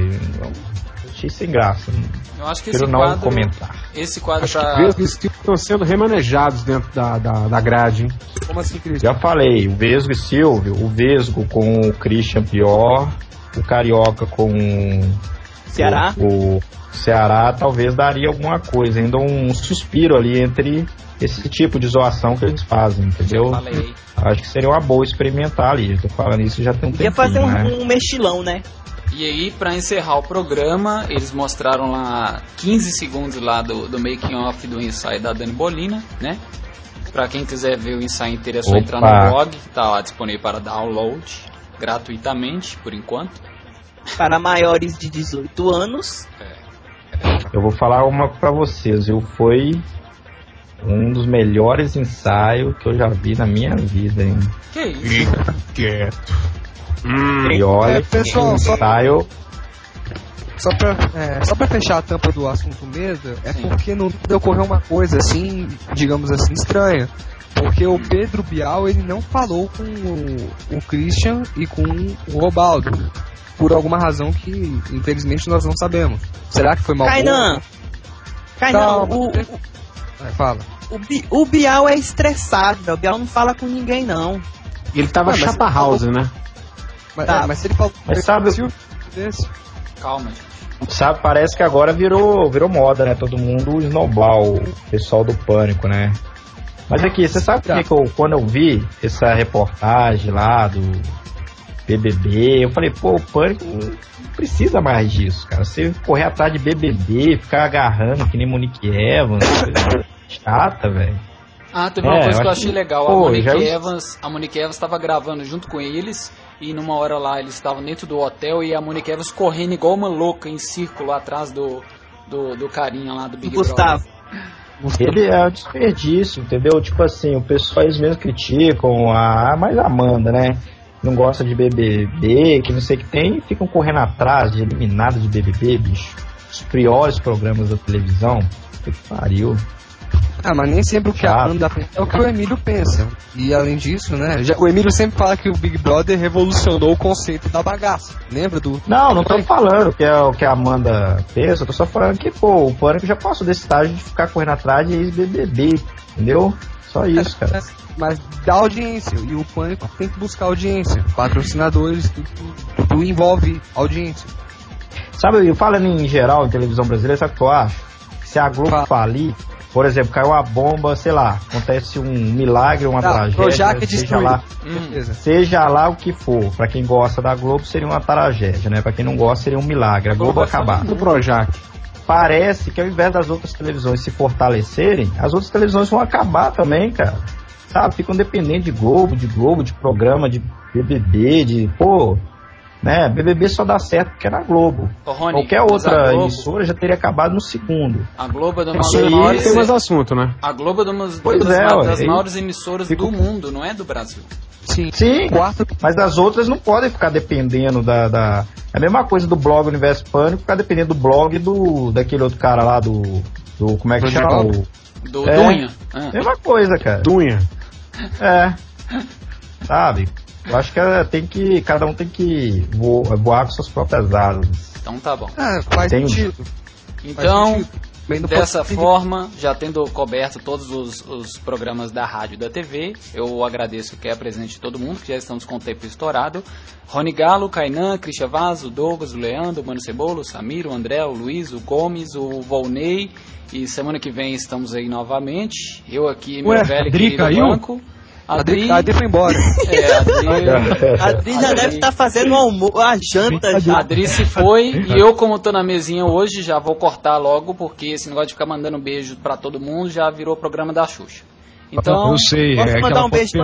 achei sem graça. Eu acho que Prefiro esse não quadro. comentar. Esse quadro Acho tá. que Vesgo e Silvio estão sendo remanejados dentro da, da, da grade, hein? Como assim, Cris? Já falei, o Vesgo e Silvio, o Vesgo com o Christian Pior, o Carioca com Ceará? o, o Ceará, talvez daria alguma coisa, ainda um suspiro ali entre esse tipo de zoação que eles fazem, entendeu? Falei. Acho que seria uma boa experimentar ali. Eu tô falando isso já tem um Podia tempinho, fazer um, né? um mexilão, né? E aí, pra encerrar o programa, eles mostraram lá 15 segundos lá do, do making off do ensaio da Dani Bolina, né? Pra quem quiser ver o ensaio inteiro é só Opa. entrar no blog, tá lá disponível para download gratuitamente, por enquanto. Para maiores de 18 anos. Eu vou falar uma pra vocês, viu? Foi um dos melhores ensaios que eu já vi na minha vida, hein? Que isso? Quieto. E olha É, pessoal, ensaio Só pra, é, só pra fechar a tampa do assunto mesmo, é porque no vídeo ocorreu uma coisa assim, digamos assim, estranha. Porque o Pedro Bial ele não falou com o, o Christian e com o Robaldo. Por alguma razão que, infelizmente, nós não sabemos. Será que foi mal? Kainan! Cainão, o, Vai, fala. o, o Bial é estressado, velho. O Bial não fala com ninguém, não. Ele tava Ah, chapa house, né? Mas, Tá. é, mas se ele falou Mas sabe, Calma, gente. sabe, parece que agora virou, virou moda, né? Todo mundo esnobar o pessoal do pânico, né? Mas aqui, você sabe por que que eu, quando eu vi essa reportagem lá do BBB, eu falei, pô, o pânico não precisa mais disso, cara. Você correr atrás de BBB, ficar agarrando que nem Monique Evans, chata, velho. Ah, teve É, uma coisa eu que eu achei que, legal. A pô, Monique já- Evans, a Monique Evans estava gravando junto com eles e numa hora lá eles estavam dentro do hotel e a Monique Evans correndo igual uma louca em círculo atrás do do, do carinha lá do Big Gustavo. Brother. Ele é um desperdício, entendeu? Tipo assim, o pessoal eles mesmos criticam a mais a Amanda, né? Não gosta de BBB, que não sei o que tem, e ficam correndo atrás de eliminado de BBB, bicho. Os piores programas da televisão. Que pariu. Ah, mas nem sempre o que a Chato. Amanda pensa é o que o Emílio pensa. E além disso, né? Já, o Emílio sempre fala que o Big Brother revolucionou o conceito da bagaça. Lembra do. Não, não tô falando que é o que a Amanda pensa, tô só falando que, pô, o Pânico já passou desse estágio de ficar correndo atrás de ex-BBB, entendeu? Só isso, cara. Mas dá audiência. E o Pânico tem que buscar audiência. Patrocinadores, tudo, tudo envolve audiência. Sabe, eu falando em geral em televisão brasileira, sabe o que eu acho? Que se a Globo falir, por exemplo, caiu uma bomba, sei lá, acontece um milagre, uma Tá, tragédia, Projac seja lá, Certeza. seja lá o que for. Pra quem gosta da Globo seria uma tragédia, né? Pra quem não gosta seria um milagre. A Globo acabar. Do Projac. Parece que ao invés das outras televisões se fortalecerem, as outras televisões vão acabar também, cara. Sabe? Ficam dependendo de Globo, de Globo, de programa, de BBB, de pô, né? BBB só dá certo porque é na Globo. Ô, Rony, Qualquer outra Globo- emissora já teria acabado no segundo. A Globo é uma das maiores. Tem mais assunto, né? A Globo é uma das, Pois das- é, das maiores emissoras Fico- do mundo, não é do Brasil. Sim. Sim, mas as outras não podem ficar dependendo da, da- É a mesma coisa do blog Universo Pânico, ficar dependendo do blog do daquele outro cara lá do. do como é que chama? O, Do É. Dunha. Ah. Mesma coisa, cara. Dunha. É. Sabe? Eu acho que é, tem que. Cada um tem que vo- voar com suas próprias asas. Então tá bom. Ah, faz Tem- sentido. Então, sentido. Dessa forma, já tendo coberto todos os, os programas da rádio e da TV, eu agradeço que é presente de todo mundo, que já estamos com o tempo estourado. Rony Galo, Kainan, Christian Vaz, o Douglas, o Leandro, o Mano Cebola, o Samir, o André, o Luiz, o Gomes, o Volney. E semana que vem estamos aí novamente. Eu aqui, meu Ué, velho Adri querido caiu? banco. A Adri, Adri foi embora. <laughs> É, a Adri, Adri já deve estar fazendo o almo a janta já. a Adri se foi <laughs> e eu, como tô na mesinha hoje, já vou cortar logo, porque esse negócio de ficar mandando beijo pra todo mundo já virou programa da Xuxa. Então. eu sei, Posso é mandar um beijo pra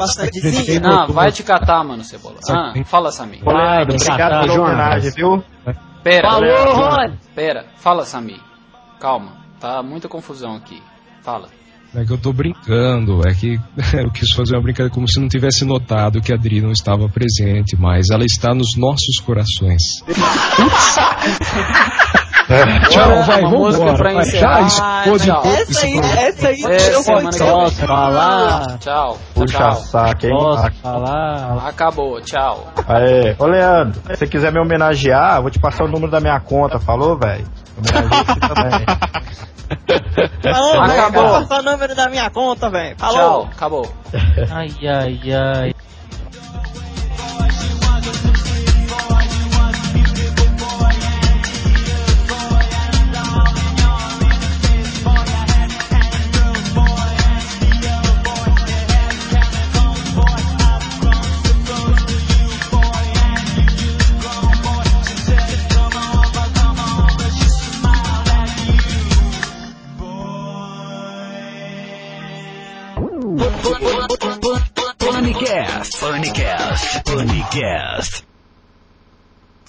Não, outro- vai te catar, mano, Cebola. Ah, fala, Samir. Vai, Obrigado descatar, pela homenagem, viu? Pera, Falou, Rony. pera, fala, Samir. Calma, tá muita confusão aqui. Fala. É que eu tô brincando, é que <laughs> eu quis fazer uma brincadeira como se não tivesse notado que a Adri não estava presente, mas ela está nos nossos corações. <laughs> Tchau, Bora, vai, vamos música pra embora. encerrar. Já expôs Tchau. todo Essa aí, essa aí. É, eu semana que vem. falar? Tchau. Puxa tchau. saco, hein? Posso falar? Acabou, tchau. Aê. Ô, Leandro, se você quiser me homenagear, eu vou te passar o número da minha conta, falou, velho? Homenageia aqui também. <laughs> Falou, velho. Acabou. Vou passar o número da minha conta, velho. Tchau, Falou. acabou. Ai, ai, ai. Panicast. Panicast.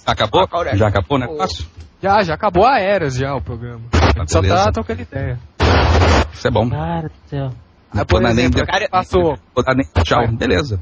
Acabou? Já acabou o negócio? Já, já acabou a Eras já o programa. Só beleza. tá trocando ideia. Isso é bom. Cara do céu. Não vou dar nem passou. vou dar nem tchau. Beleza.